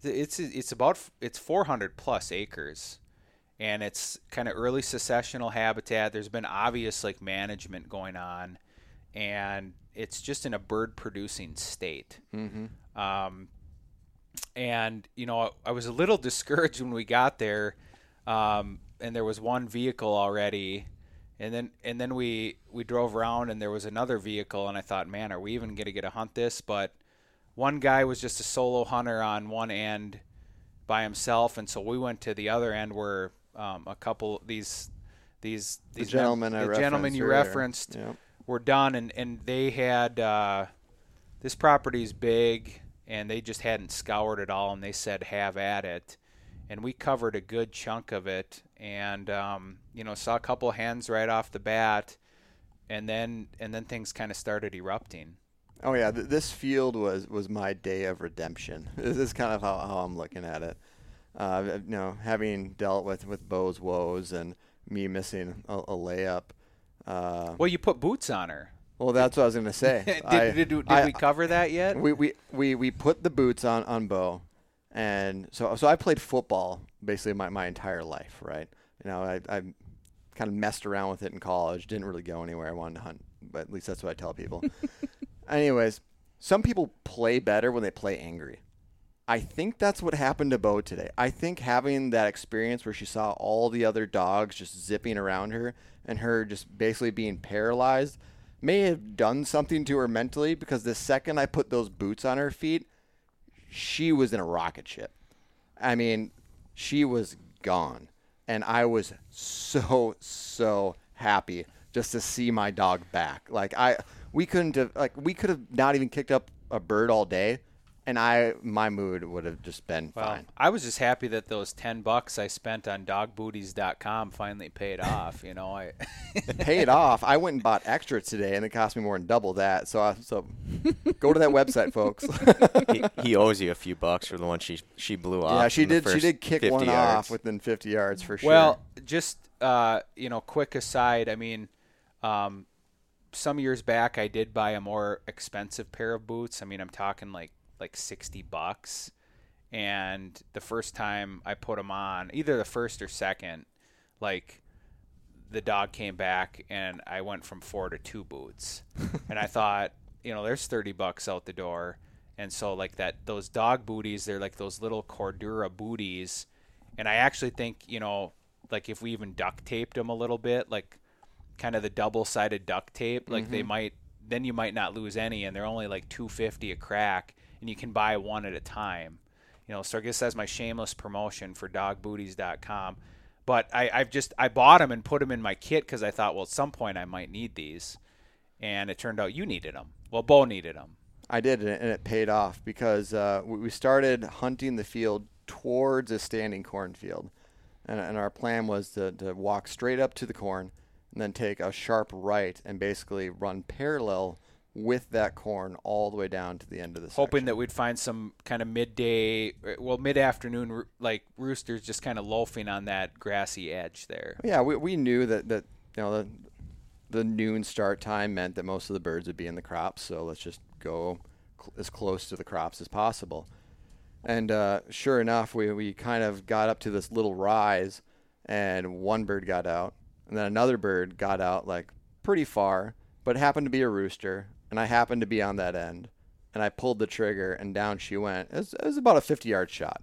it's it's about it's 400 plus acres, and it's kind of early successional habitat. There's been obvious like management going on, and it's just in a bird producing state. Mm-hmm. Um, and you know, I was a little [LAUGHS] discouraged when we got there, um, and there was one vehicle already, and then and then we we drove around and there was another vehicle, and I thought, man, are we even gonna get a hunt this? But one guy was just a solo hunter on one end by himself, and so we went to the other end where um, a couple these these The these mem- I the referenced you earlier. referenced Yep. were done and, and they had uh, this property's big and they just hadn't scoured it all and they said have at it and we covered a good chunk of it and um, you know saw a couple hens right off the bat and then and then things kind of started erupting Oh yeah, th- this field was was my day of redemption. [LAUGHS] This is kind of how, how I'm looking at it. Uh, you know, having dealt with with Bo's woes and me missing a, a layup. Uh, well you put boots on her well, that's what I was gonna say. [LAUGHS] did, I- did, did I- we cover that yet we, we, we, we put the boots on, on Bo. And so, so I played football basically my, my entire life, right? You know, I, I kind of messed around with it in college, didn't really go anywhere. I wanted to hunt, but at least that's what I tell people. [LAUGHS] Anyways, some people play better when they play angry. I think that's what happened to Bo today. I think having that experience where she saw all the other dogs just zipping around her and her just basically being paralyzed may have done something to her mentally because the second I put those boots on her feet, she was in a rocket ship. I mean, she was gone. And I was so, so happy just to see my dog back. Like I we couldn't have like we could have not even kicked up a bird all day and I my mood would have just been well, fine. I was just happy that those 10 bucks I spent on dogbooties.com finally paid off. You know, I [LAUGHS] Paid off. I went and bought extra today and it cost me more than double that. So I, so go to that website, folks. he, he owes you a few bucks for the one she she blew off. yeah, she did she did kick one yards. off within 50 yards for sure. Well, just uh, you know, quick aside. I mean, um, some years back, I did buy a more expensive pair of boots. I mean, I'm talking like like sixty bucks. And the first time I put them on, either the first or second, like the dog came back and I went from four to two boots. [LAUGHS] and I thought, you know, there's 30 bucks out the door. And so like that those dog booties, they're like those little Cordura booties. And I actually think, you know, like if we even duct taped them a little bit, like kind of the double-sided duct tape, like they might then you might not lose any and they're only like 250 a crack and you can buy one at a time. You know, so I guess that's my shameless promotion for dogbooties.com. But I, I've just I bought them and put them in my kit because I thought, well, at some point I might need these, and it turned out you needed them. Well, Bo needed them. I did, and it- paid off because uh, we we started hunting the field towards a standing cornfield, and, and our plan was to, to walk straight up to the corn, and then take a sharp right and basically run parallel with that corn all the way down to the end of the hoping section. that we'd find some kind of midday, well, mid-afternoon, like roosters just kind of loafing on that grassy edge there. Yeah, we, we knew that, that you know the the noon start time meant that most of the birds would be in the crops, so let's just go cl- as close to the crops as possible. And uh, sure enough, we, we kind of got up to this little rise, and one bird got out, and then another bird got out like pretty far, but it happened to be a rooster, and I happened to be on that end, and I pulled the trigger, and down she went. It was, it was about a 50 yard shot.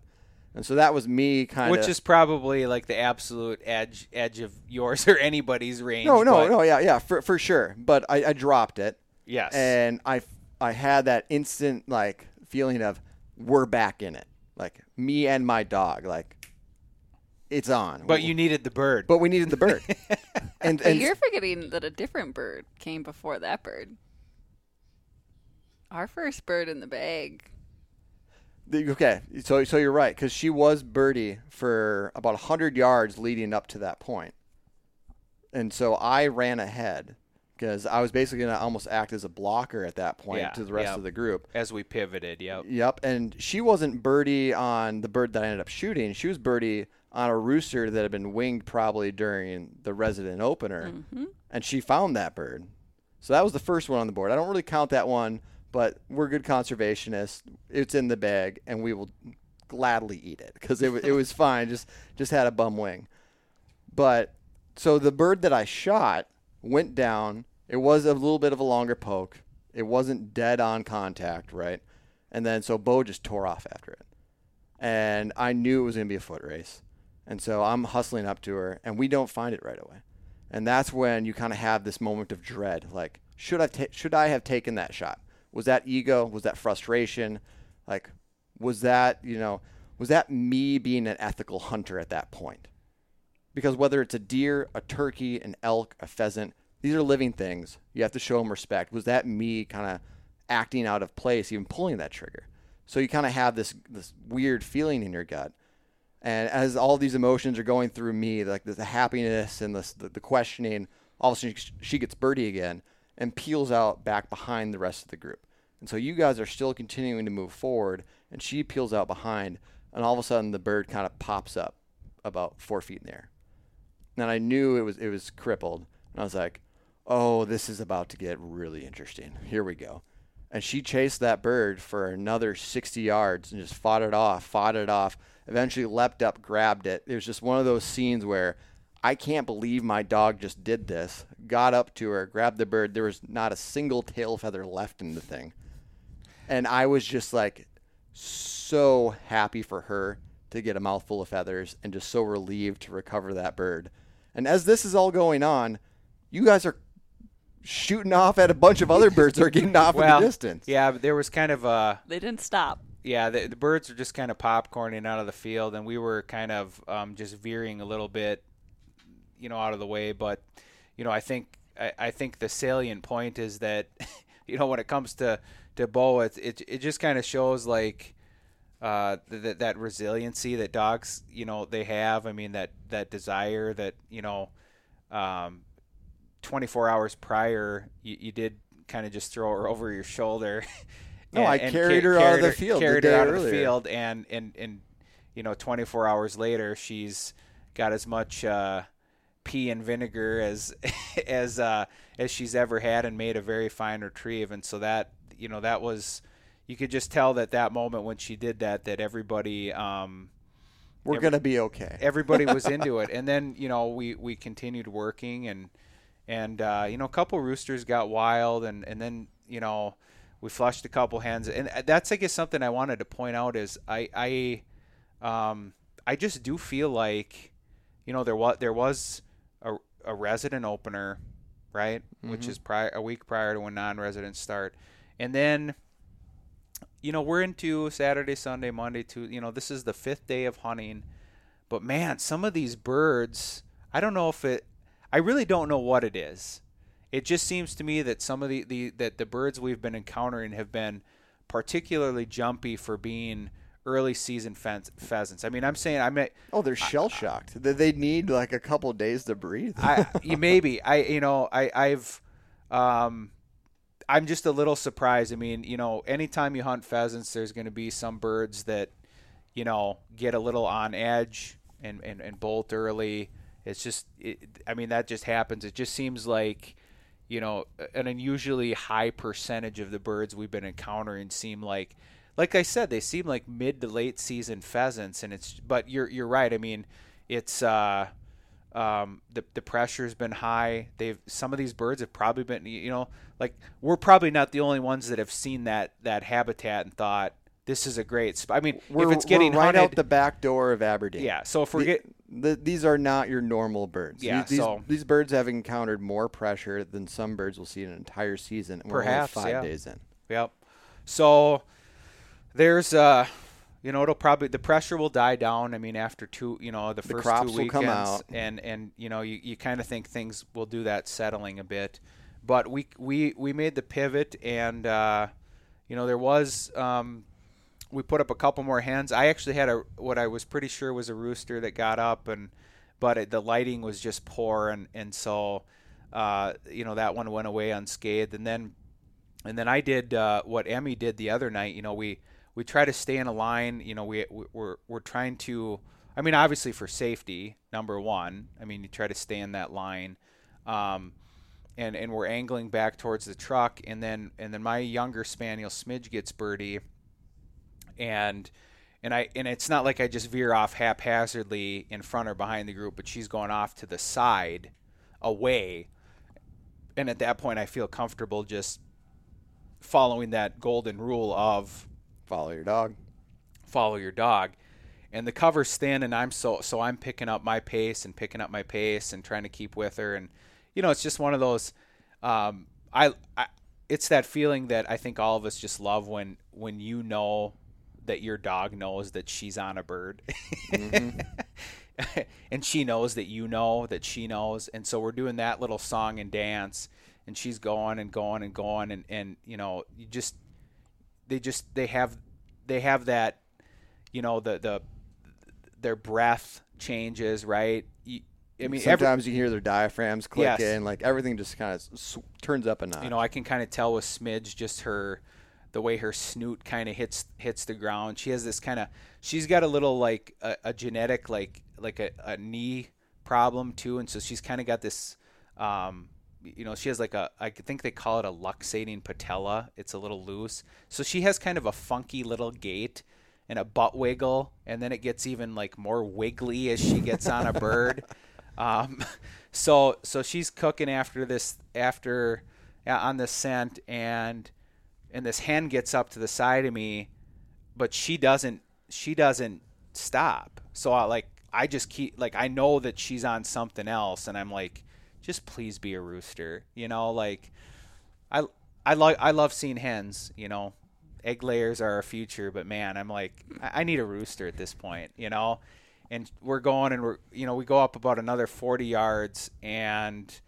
And so that was me kind of. Which is probably like the absolute edge edge of yours or anybody's range. No, no, but no, yeah, yeah, for, for sure. But I, I dropped it. Yes. and I I had that instant like feeling of we're back in it, like me and my dog, like it's on. but you needed the bird. but we needed the bird, [LAUGHS] and and you're forgetting that a different bird came before that bird. Our first bird in the bag. the- okay, so so you're right because she was birdie for about hundred yards leading up to that point, and so I ran ahead because I was basically gonna almost act as a blocker at that point Yeah, to the rest yeah. of the group. as we pivoted, yep. Yep, and she wasn't birdie on the bird that I ended up shooting. She was birdie on a rooster that had been winged probably during the resident opener, mm-hmm. and she found that bird. So that was the first one on the board. I don't really count that one, but we're good conservationists. It's in the bag, and we will gladly eat it because it, it was [LAUGHS] fine. Just just had a bum wing, but so the bird that I shot went down. It was a little bit of a longer poke. It wasn't dead on contact, right? And then so Bo just tore off after it. And I knew it was going to be a foot race. And so I'm hustling up to her, and we don't find it right away. And that's when you kind of have this moment of dread like, should I, ta- should I have taken that shot? Was that ego? Was that frustration? Like, was that, you know, was that me being an ethical hunter at that point? Because whether it's a deer, a turkey, an elk, a pheasant, these are living things. You have to show them respect. Was that me kind of acting out of place, even pulling that trigger? So you kind of have this this weird feeling in your gut. And as all these emotions are going through me, like the, the happiness and the, the, the questioning, all of a sudden she gets birdie again and peels out back behind the rest of the group. And so you guys are still continuing to move forward, and she peels out behind, and all of a sudden the bird kind of pops up about four feet in the air. And I knew it was it was crippled, and I was like, "Oh, this is about to get really interesting. Here we go." And she chased that bird for another 60 yards and just fought it off, fought it off. Eventually leapt up, grabbed it. It was just one of those scenes where I can't believe my dog just did this. Got up to her, grabbed the bird. There was not a single tail feather left in the thing. And I was just like so happy for her to get a mouthful of feathers and just so relieved to recover that bird. And as this is all going on, you guys are shooting off at a bunch of other birds that are getting off well, in the distance. Yeah, but there was kind of a. They didn't stop. Yeah, the, the birds are just kind of popcorning out of the field, and we were kind of um, just veering a little bit, you know, out of the way. But, you know, I think I, I think the salient point is that, [LAUGHS] you know, when it comes to to Bo, it it, it just kind of shows like. Uh, that that resiliency that dogs, you know, they have. I mean, that that desire that you know, um, 24 hours prior, you, you did kind of just throw her [LAUGHS] over your shoulder. No, and, I and carried ca- her out of the field. Carried the her out earlier. of the field, and and and you know, 24 hours later, she's got as much uh, pee and vinegar as [LAUGHS] as uh, as she's ever had, and made a very fine retrieve. And so that you know that was you could just tell that that moment when she did that that everybody. Um, we're every, gonna be okay. [LAUGHS] everybody was into it, and then you know we we continued working and and uh, you know a couple roosters got wild and and then you know we flushed a couple hands, and that's I guess something I wanted to point out is I I um, I just do feel like you know there was there was a, a resident opener right mm-hmm. which is prior a week prior to when non-residents start and then you know we're into Saturday Sunday Monday to you know this is the fifth day of hunting but man some of these birds I don't know if it I really don't know what it is. It just seems to me that some of the, the that the birds we've been encountering have been particularly jumpy for being early season pheasants. I mean, I'm saying I'm. Oh, they're shell shocked. They need like a couple days to breathe. I [LAUGHS] maybe I you know I I've um I'm just a little surprised. I mean, you know, anytime you hunt pheasants, there's going to be some birds that you know get a little on edge and and, and bolt early. It's just, it, I mean, that just happens. It just seems like, you know, an unusually high percentage of the birds we've been encountering seem like, like I said, they seem like mid to late season pheasants, and it's. But you're you're right. I mean, it's uh, um, the the pressure's been high. They've some of these birds have probably been, you know, like we're probably not the only ones that have seen that that habitat and thought this is a great spot. I mean, we're, if it's getting right hunted, out the back door of Aberdeen. Yeah. So if we're the, get, the, these are not your normal birds. Yeah. These, so these birds have encountered more pressure than some birds will see in an entire season. Perhaps we're five yeah. days in. Yep. So there's uh you know it'll probably the pressure will die down i mean after two you know the, the first crops two will come weekends out. and and you know you, you kind of think things will do that settling a bit but we we we made the pivot and uh you know there was um we put up a couple more hens i actually had a what i was pretty sure was a rooster that got up and but it, the lighting was just poor and and so uh you know that one went away unscathed and then and then i did uh what emmy did the other night you know we we try to stay in a line. You know, we we're we're trying to. I mean, obviously for safety, number one. I mean, you try to stay in that line, um, and and we're angling back towards the truck, and then and then my younger spaniel Smidge gets birdie, and and I and it's not like I just veer off haphazardly in front or behind the group, but she's going off to the side, away, and at that point I feel comfortable just following that golden rule of Follow your dog. follow your dog. And the cover's thin, and I'm so so I'm picking up my pace and picking up my pace and trying to keep with her, and you know it's just one of those. Um, I, I it's that feeling that I think all of us just love when when you know that your dog knows that she's on a bird. Mm-hmm. [LAUGHS] and she knows that you know that she knows and so we're doing that little song and dance and she's going and going and going and and you know you just they just they have they have that you know the the their breath changes right you, I mean, every, Sometimes you hear their diaphragms click Yes. in, like everything just kind of s- turns up a notch. you know, I can kind of tell with Smidge just her the way her snoot kind of hits hits the ground. She has this kind of she's got a little like a, a genetic like like a, a knee problem too, and so she's kind of got this. Um, you know, she has like a I think they call it a luxating patella. It's a little loose, so she has kind of a funky little gait and a butt wiggle, and then it gets even like more wiggly as she gets on a [LAUGHS] bird. Um, [LAUGHS] so so she's cooking after this after yeah, on the scent and and this hand gets up to the side of me, but she doesn't she doesn't stop. So I like I just keep like I know that she's on something else, and I'm like, just please be a rooster, you know, like I I like I love seeing hens, you know. Egg layers are our future, but man, I'm like I I need a rooster at this point, you know and we're going and we're you know we go up about another 40 yards and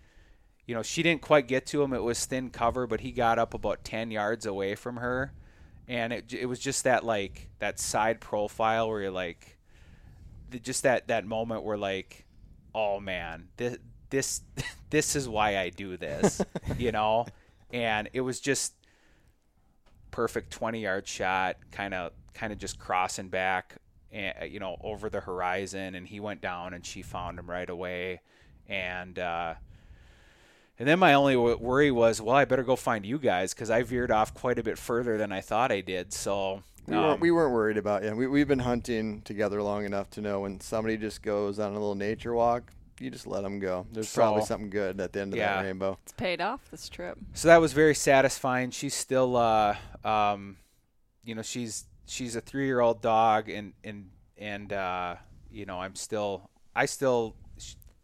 you know she didn't quite get to him. It was thin cover but he got up about 10 yards away from her. And it, it was just that like that side profile where you're like the, just that that moment where like oh man this this [LAUGHS] this is why I do this [LAUGHS] you know? And it was just perfect 20 yard shot kind of kind of just crossing back and you know over the horizon. And he went down and she found him right away. And uh and then my only worry was well I better go find you guys cuz I veered off quite a bit further than I thought I did so we, um, weren't, we weren't worried about you. We, we've been hunting together long enough to know when somebody just goes on a little nature walk, you just let them go. There's probably something good at the end of Yeah. that rainbow. It's paid off this trip. so that was very satisfying. She's still, uh, um, you know, she's she's a three year old dog, and and and uh, you know, I'm still, I still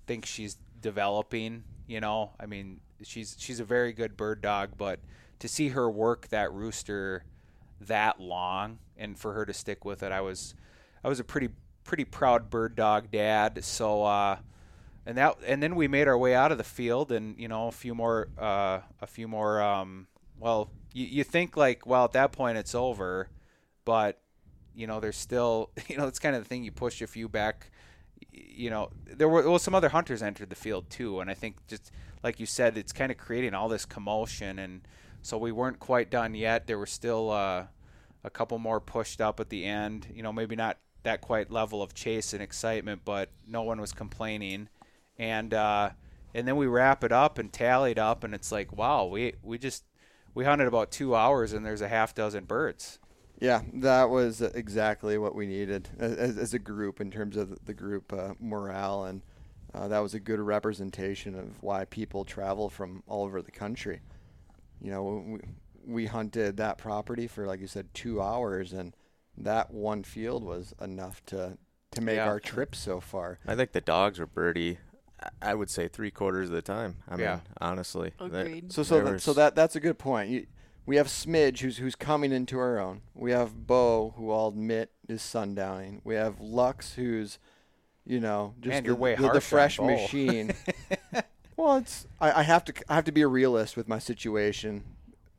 think she's developing. You know, I mean, she's she's a very good bird dog, but to see her work that rooster that long and for her to stick with it, I was I was a pretty pretty proud bird dog dad. So. uh and that and then we made our way out of the field and you know a few more uh, a few more um, well you, you think like well at that point it's over but you know there's still [LAUGHS] you know it's kind of the thing you push a few back you know there were well some other hunters entered the field too and i think just like you said it's kind of creating all this commotion and so we weren't quite done yet there were still uh, a couple more pushed up at the end you know maybe not that quite level of chase and excitement but no one was complaining and uh, and then we wrap it up and tallied up, and it's like, wow, we we just we hunted about two hours, and there's a half dozen birds. Yeah, that was exactly what we needed as, as a group in terms of the group uh, morale, and uh, that was a good representation of why people travel from all over the country. You know, we, we hunted that property for, like you said, two hours, and that one field was enough to to make Yeah. our trip so far. I think the dogs were birdie. I- I would say three quarters of the time. I Yeah. mean, honestly, They- Agreed. So so that, so that that's a good point. You, we have Smidge who's who's coming into her own. We have Bo who I'll admit is sundowning. We have Lux who's, you know, just Man, the, way the, the fresh machine. [LAUGHS] well, it's I, I have to I have to be a realist with my situation,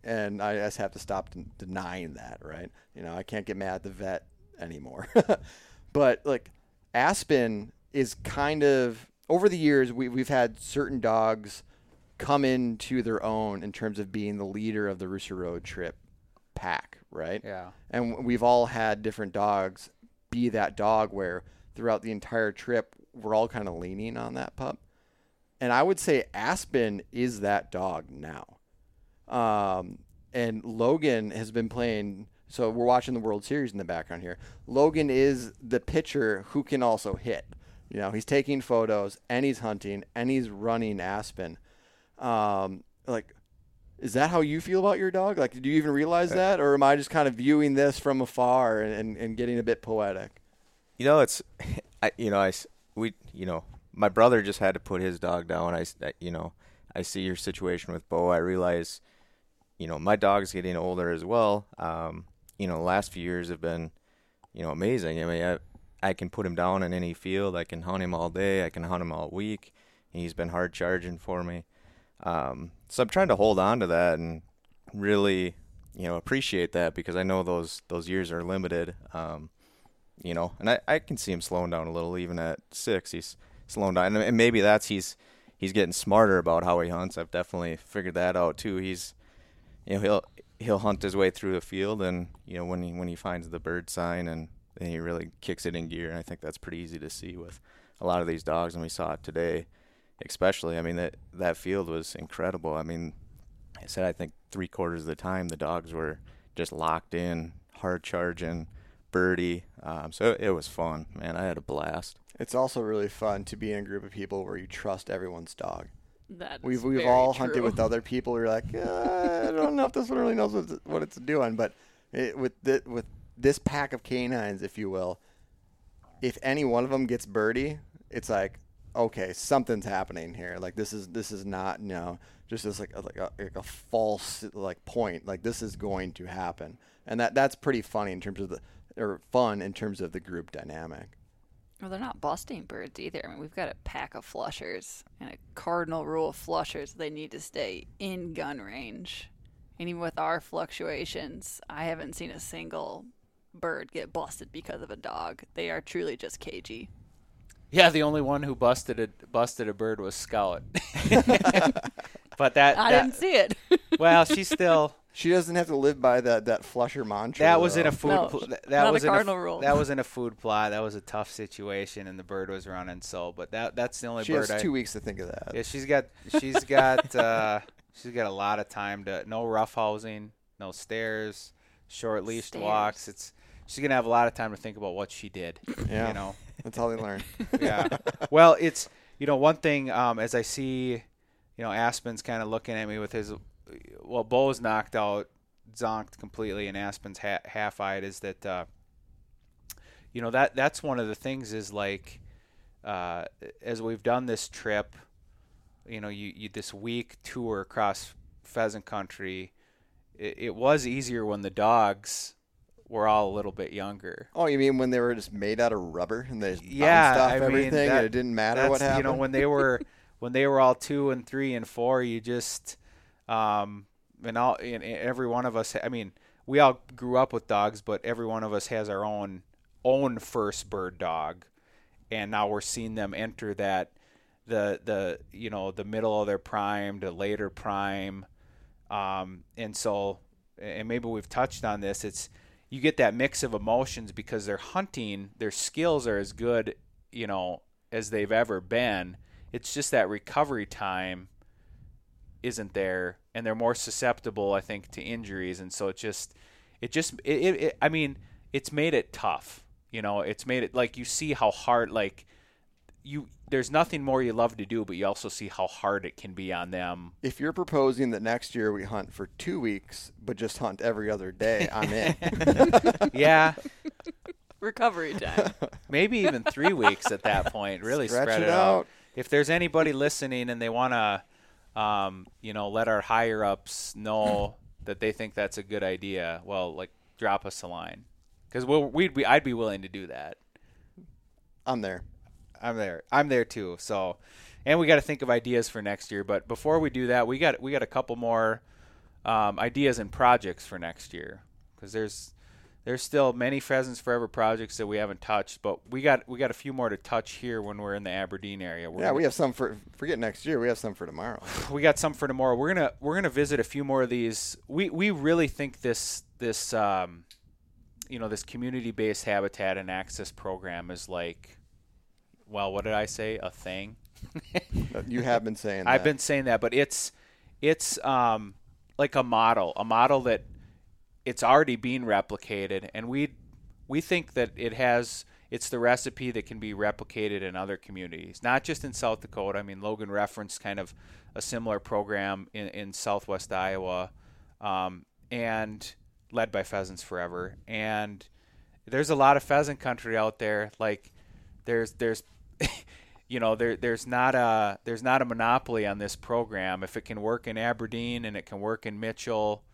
and I just have to stop den- denying that. Right? You know, I can't get mad at the vet anymore. [LAUGHS] but like Aspen is kind of over the years we we've had certain dogs come into their own in terms of being the leader of the Rooster Road trip pack, right? Yeah. And we've all had different dogs be that dog where throughout the entire trip we're all kind of leaning on that pup. And I would say Aspen is that dog now. Um, and Logan has been playing. So we're watching the World Series in the background here. Logan is the pitcher who can also hit. You know, he's taking photos and he's hunting and he's running Aspen. Um, like Is that how you feel about your dog? Like, do you even realize that, or am I just kind of viewing this from afar and, and, getting a bit poetic? You know, it's, [LAUGHS] I, you know, I, we, you know, my brother just had to put his dog down. I- you know, I see your situation with Bo. I realize, you know, my dog's getting older as well. Um, you know, the last few years have been, you know, amazing. I mean, I, I can put him down in any field. I can hunt him all day. I can hunt him all week. He's been hard charging for me. Um, so I'm trying to hold on to that and really, you know, appreciate that because I know those those years are limited. Um, you know, and I, I can see him slowing down a little even at six. He's slowing down, and maybe that's he's he's getting smarter about how he hunts. I've definitely figured that out too. He's you know he'll he'll hunt his way through the field, and you know when he when he finds the bird sign and then he really kicks it in gear. And I think that's pretty easy to see with a lot of these dogs, and we saw it today, especially. I mean that that field was incredible. I mean, I said I think three quarters of the time the dogs were just locked in, hard charging, birdie. Um, so it was fun, man. I had a blast. It's also really fun to be in a group of people where you trust everyone's dog. That is We've we've very all true. hunted with other people. We're like, uh, I don't know if this one really knows what it's, what it's doing, but it, with thi- with this pack of canines, if you will, if any one of them gets birdie, it's like, okay, something's happening here. Like this is this is not you know just as like a, like a, like a false like point. Like this is going to happen, and that that's pretty funny in terms of the or fun in terms of the group dynamic. Well, they're not busting birds either. I mean, we've got a pack of flushers and a cardinal rule of flushers. They need to stay in gun range. And even with our fluctuations, I haven't seen a single bird get busted because of a dog. They are truly just cagey. Yeah, the only one who busted a busted a bird was Scout. [LAUGHS] but that, I that- didn't see it. [LAUGHS] well, she's still She doesn't have to live by that that flusher mantra. that was in though. a food No, pl- that, not a was in cardinal f- rule. that was in a food plot. That was a tough situation and the bird was running so but that that's the only She bird has I two weeks to think of that. Yeah, she's got she's got [LAUGHS] uh she's got a lot of time to no rough housing, no stairs, short leashed walks. It's she's gonna have a lot of time to think about what she did. Yeah. You know. That's how they learn. yeah. [LAUGHS] Well, it's you know one thing um, as I see, you know Aspen's kind of looking at me with his, well Bo's knocked out, zonked completely, and Aspen's ha- half-eyed. Is that uh, you know that that's one of the things is like uh, as we've done this trip, you know you, you this week tour across pheasant country, it, it was easier when the dogs were all a little bit younger. Oh, you mean when they were just made out of rubber and they just Yeah, bounced off I mean, that- and it didn't matter what happened? You know, when they were [LAUGHS] when they were all two and three and four, you just um and all and every one of us. I mean, we all grew up with dogs, but every one of us has our own own first bird dog, and now we're seeing them enter that the the you know the middle of their prime to later prime, um and so and maybe we've touched on this. It's you get that mix of emotions because they're hunting, their skills are as good, you know, as they've ever been. It's just that recovery time isn't there, and they're more susceptible, I think, to injuries, and so it just, it just, it, it, it I mean, it's made it tough. You know, it's made it like you see how hard, like you, there's nothing more you love to do, but you also see how hard it can be on them if you're proposing that next year we hunt for two weeks, but just hunt every other day, I'm in. [LAUGHS] yeah, Recovery time. [LAUGHS] maybe even three weeks at that point. Really Stretch spread it it out. out. If there's anybody listening and they want to, um, you know, let our higher ups know that they think that's a good idea, well, like drop us a line, because we'll, we'd be, I'd be willing to do that. I'm there. I'm there. I'm there too. So, and we got to think of ideas for next year. But before we do that, we got we got a couple more um, ideas and projects for next year because there's there's still many pheasants forever projects that we haven't touched. But we got we got a few more to touch here when we're in the Aberdeen area. We're yeah, gonna- we have some for forget next year. We have some for tomorrow. [SIGHS] we got some for tomorrow. We're gonna we're gonna visit a few more of these. We we really think this this um, you know this community based habitat and access program is like, well, what did I say? A thing. [LAUGHS] You have been saying. [LAUGHS] That. I've been saying that, but it's it's um like a model, a model that it's already being replicated, and we we think that it has it's the recipe that can be replicated in other communities, not just in South Dakota. I mean, Logan referenced kind of a similar program in, in Southwest Iowa, um, and led by Pheasants Forever. And there's a lot of pheasant country out there. Like there's there's [LAUGHS] you know there there's not a there's not a monopoly on this program. If it can work in Aberdeen and it can work in Mitchell,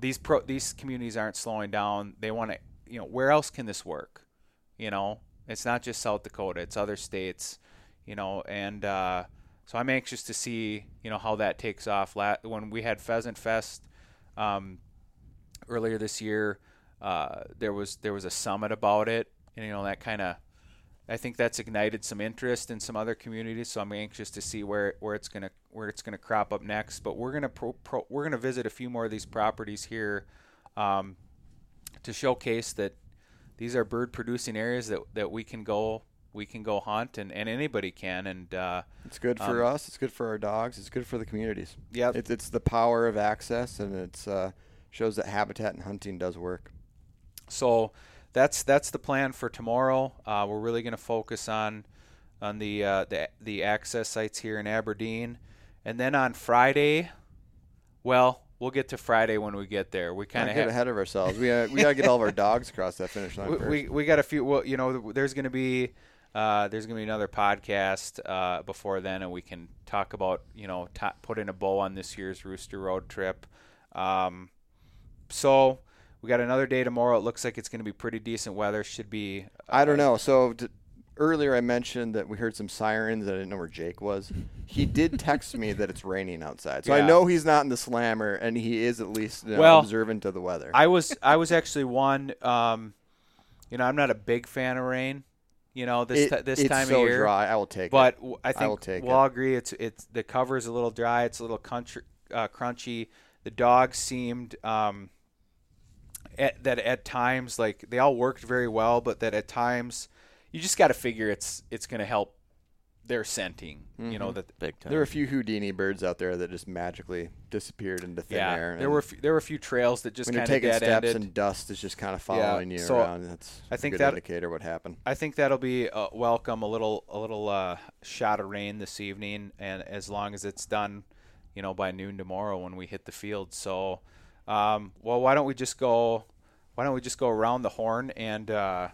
these pro these communities aren't slowing down. They want to you know where else can this work? You know, it's not just South Dakota; it's other states. You know, and uh, so I'm anxious to see you know how that takes off. When we had Pheasant Fest um, earlier this year, uh, there was there was a summit about it, and you know that kind of I think that's ignited some interest in some other communities. So I'm anxious to see where where it's gonna where it's gonna crop up next. But we're gonna pro, pro, we're gonna visit a few more of these properties here um, to showcase that these are bird producing areas that, that we can go we can go hunt and, and anybody can and uh, it's good for um, us it's good for our dogs it's good for the communities yeah it's, it's the power of access and it's uh, shows that habitat and hunting does work so that's that's the plan for tomorrow. Uh, we're really going to focus on on the, uh, the the access sites here in Aberdeen, and then on Friday, well, we'll get to Friday when we get there. We kind of get ahead of ourselves. We uh, we got to get all of our dogs across that finish line. [LAUGHS] We, first. we, we got a few. Well, you know, there's going to be uh, there's going to be another podcast uh, before then, and we can talk about you know t- putting a bow on this year's Rooster Road trip. Um, so we got another day tomorrow. It looks like it's going to be pretty decent weather. Should be. I don't know. So d- earlier I mentioned that we heard some sirens. I didn't know where Jake was. He did text me that it's raining outside, so yeah. I know he's not in the slammer, and he is at least you know, well, observant of the weather. I was I was actually one. Um, you know, I'm not a big fan of rain. You know, this it, t- this it's time so of year. dry. I will take but it. But I think will take we'll it. all agree it's it's the cover is a little dry. It's a little country, uh, crunchy. The dogs seemed um, at, that at times like they all worked very well, but that at times you just got to figure it's it's going to help their scenting. Mm-hmm. You know mm-hmm. that big time. There were a few Houdini birds out there that just magically disappeared into thin yeah, air. there were f- there were a few trails that just when you're taking steps ended. and dust is just kind of following yeah, you so around. That's I think a good that indicator what happened. I think that'll be uh, welcome. A little a little uh, shot of rain this evening, and as long as it's done, you know, by noon tomorrow when we hit the field. So, um, well, why don't we just go? why don't we just go around the horn and uh,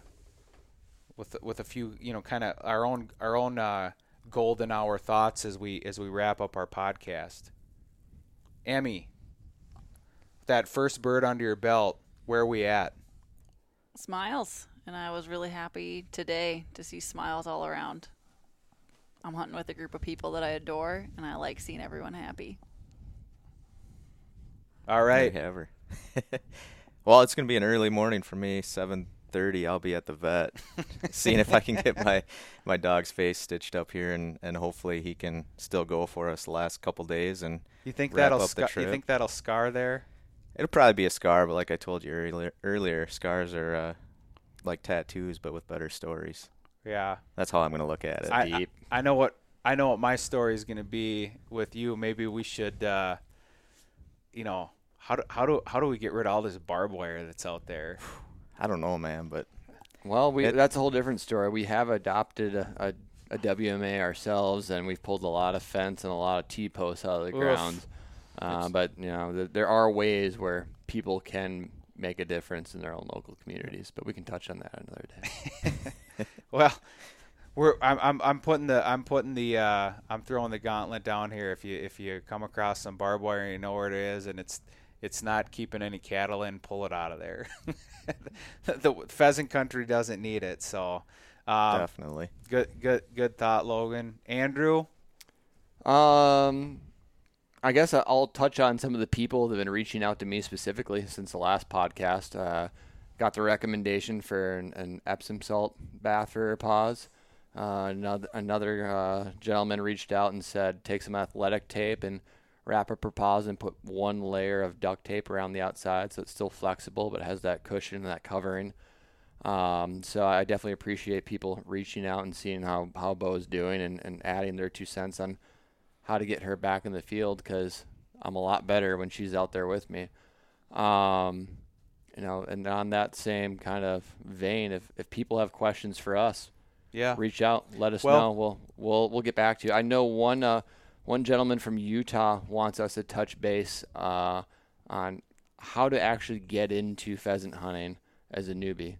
with with a few you know kind of our own our own uh, golden hour thoughts as we as we wrap up our podcast. Emmy, that first bird under your belt, where are we at? Smiles, and I was really happy today to see smiles all around. I'm hunting with a group of people that I adore, and I like seeing everyone happy. All right. Ever. [LAUGHS] Well, it's gonna be an early morning for me. Seven thirty. I'll be at the vet, [LAUGHS] seeing if I can get my my dog's face stitched up here, and and hopefully he can still go for us the last couple days. And you think that'll scar? You think that'll scar there? It'll probably be a scar, but like I told you earlier, earlier scars are uh, like tattoos, but with better stories. Yeah, that's how I'm gonna look at it. I, I, I know what I know what my story is gonna be with you. Maybe we should, uh, you know, how do how do how do we get rid of all this barbed wire that's out there? I don't know, man, but well, we it, that's a whole different story. We have adopted a, a, a, WMA ourselves, and we've pulled a lot of fence and a lot of T posts out of the Oof. ground. Uh, but you know, th- there are ways where people can make a difference in their own local communities. But we can touch on that another day. [LAUGHS] well, we're I'm, I'm I'm putting the I'm putting the uh, I'm throwing the gauntlet down here. If you if you come across some barbed wire, and you know where it is, and it's it's not keeping any cattle in, pull it out of there. [LAUGHS] the pheasant country doesn't need it, so um, definitely good, good, good thought, Logan. Andrew, um, I guess I'll touch on some of the people that have been reaching out to me specifically since the last podcast. Uh, got the recommendation for an, an, Epsom salt bath for paws. Uh, another another uh, gentleman reached out and said take some athletic tape and wrap her paws and put one layer of duct tape around the outside so it's still flexible but it has that cushion and that covering. Um, so I definitely appreciate people reaching out and seeing how, how Bo is doing and, and adding their two cents on how to get her back in the field because I'm a lot better when she's out there with me. Um, you know, and on that same kind of vein, if if people have questions for us, yeah, reach out, let us Well- know. We'll we'll we'll get back to you. I know one uh, one gentleman from Utah wants us to touch base uh, on how to actually get into pheasant hunting as a newbie.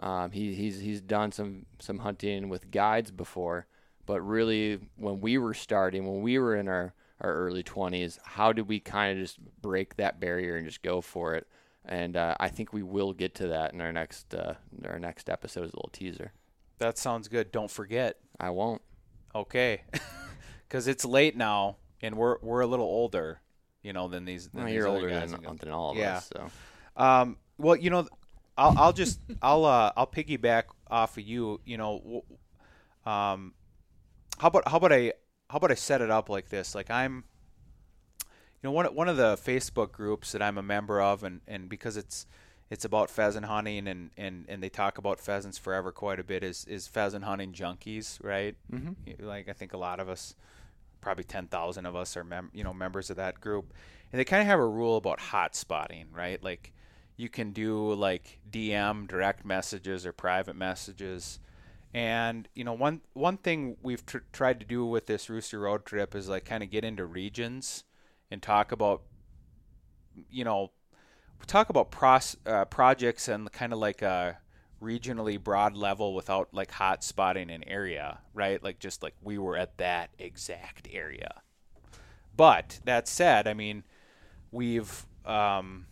Um, he, he's he's done some some hunting with guides before, but really when we were starting, when we were in our our early 20s, how did we kind of just break that barrier and just go for it? And uh, I think we will get to that in our next uh, our next episode as a little teaser. That sounds good. Don't forget. I won't. Okay, [LAUGHS] because it's late now, and we're we're a little older, you know, than these. Than Well, these you're older than, than all of Yeah. us, so Um, well, you know, I'll, I'll just [LAUGHS] I'll uh, I'll piggyback off of you. You know, um, how about how about I how about I set it up like this? Like I'm, you know, one one of the Facebook groups that I'm a member of, and, and because it's it's about pheasant hunting and, and, and they talk about pheasants forever quite a bit is is pheasant hunting junkies, right? Mm-hmm. Like I think a lot of us, probably ten thousand of us are mem- you know members of that group, and they kind of have a rule about hot spotting, right? Like you can do like DM direct messages or private messages. And you know one one thing we've tr- tried to do with this Rooster Road trip is like kind of get into regions and talk about you know talk about pros, uh, projects and kind of like a regionally broad level without like hot spotting an area, right? Like just like we were at that exact area. But that said, I mean, we've um,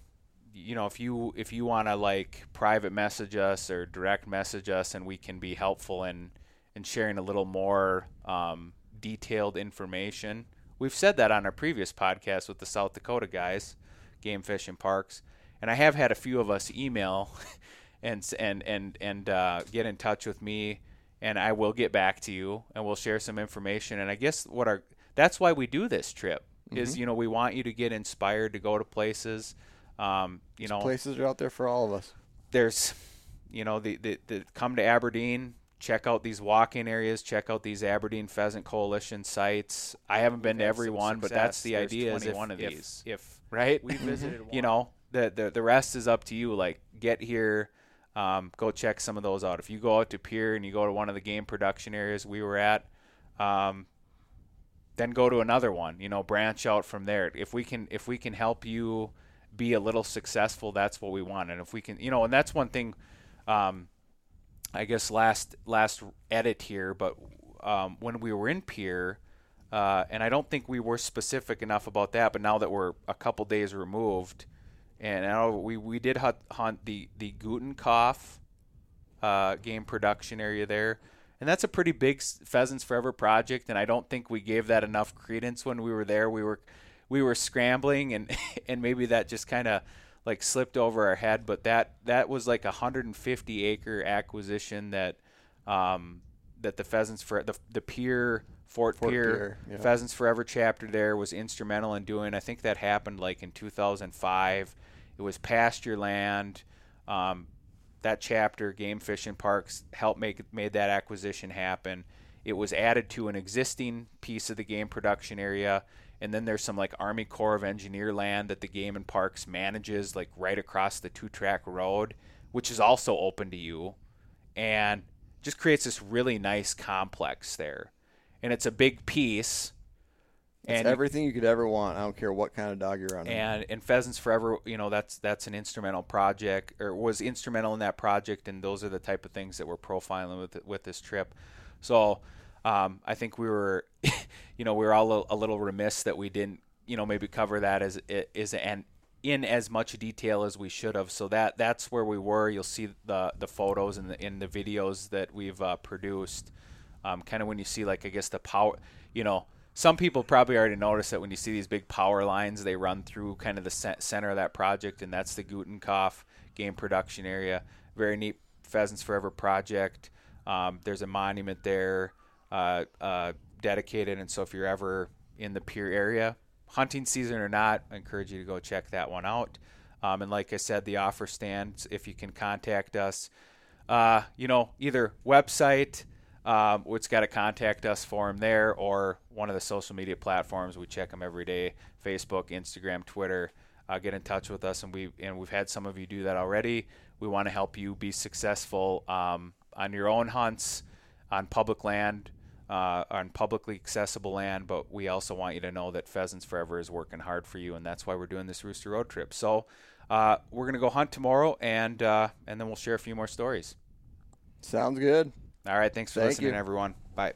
you know if you if you want to like private message us or direct message us and we can be helpful in in sharing a little more um, detailed information we've said that on our previous podcast with the south dakota guys game fish and parks and i have had a few of us email [LAUGHS] and and and and uh, get in touch with me and i will get back to you and we'll share some information. And i guess what our that's why we do this trip is you know we want you to get inspired to go to places um, you know. places are out there for all of us. there's you know the, the, the come to aberdeen check out these walk-in areas check out these aberdeen pheasant coalition sites. I haven't been to had every some one but that's the There's idea is if, 21 of if- these. if right? We [LAUGHS] visited you know the, the the rest is up to you. Like get here um, go check some of those out. If you go out to Pierre and you go to one of the game production areas we were at um, then go to another one you know branch out from there. If we can if we can help you be a little successful that's what we want. And if we can you know and that's one thing um, i guess last last edit here but um, when we were in Pierre uh, and i don't think we were specific enough about that but now that we're a couple days removed and now we, we did hunt, hunt the the Gutenkopf uh, game production area there. And that's a pretty big Pheasants Forever project, and I don't think we gave that enough credence when we were there. We were we were scrambling, and [LAUGHS] and maybe that just kind of like slipped over our head. But that that was like a 150 acre acquisition that um, that the Pheasants for the the Pierre Fort, Fort Pierre, Pierre, yeah. Pheasants Forever chapter there was instrumental in doing. I think that happened like in 2005. It was pasture land. Um, that chapter, Game Fish and Parks, helped make made that acquisition happen. It was added to an existing piece of the game production area, and then there's some like Army Corps of Engineer land that the Game and Parks manages, like right across the two-track road, which is also open to you, and just creates this really nice complex there. And it's a big piece. It's and everything you could ever want. I don't care what kind of dog you're running. and and Pheasants Forever, you know, that's that's an instrumental project or was instrumental in that project, and those are the type of things that we're profiling with with this trip. So um, I think we were, [LAUGHS] you know, we were all a, a little remiss that we didn't, you know, maybe cover that as is and in as much detail as we should have. So that that's where we were. You'll see the the photos and the in the videos that we've uh, produced. Um, kind of when you see like I guess the power, you know, some people probably already noticed that when you see these big power lines, they run through kind of the center of that project, and that's the Gutenkopf game production area. Very neat Pheasants Forever project. Um, there's a monument there uh, uh, dedicated, and so if you're ever in the Pierre area, hunting season or not, I encourage you to go check that one out. Um, and like I said, the offer stands if you can contact us. Uh, you know, either website, um, it's got a contact us form there, or one of the social media platforms. We check them every day Facebook, Instagram, Twitter. uh, get in touch with us, and we and we've had some of you do that already. We want to help you be successful um, on your own hunts on public land, uh, on publicly accessible land. But we also want you to know that Pheasants Forever is working hard for you, and that's why we're doing this Rooster Road trip. So uh, we're gonna go hunt tomorrow, and uh, and then we'll share a few more stories. Sounds good. All right. Thanks for Thank listening, you. everyone. Bye.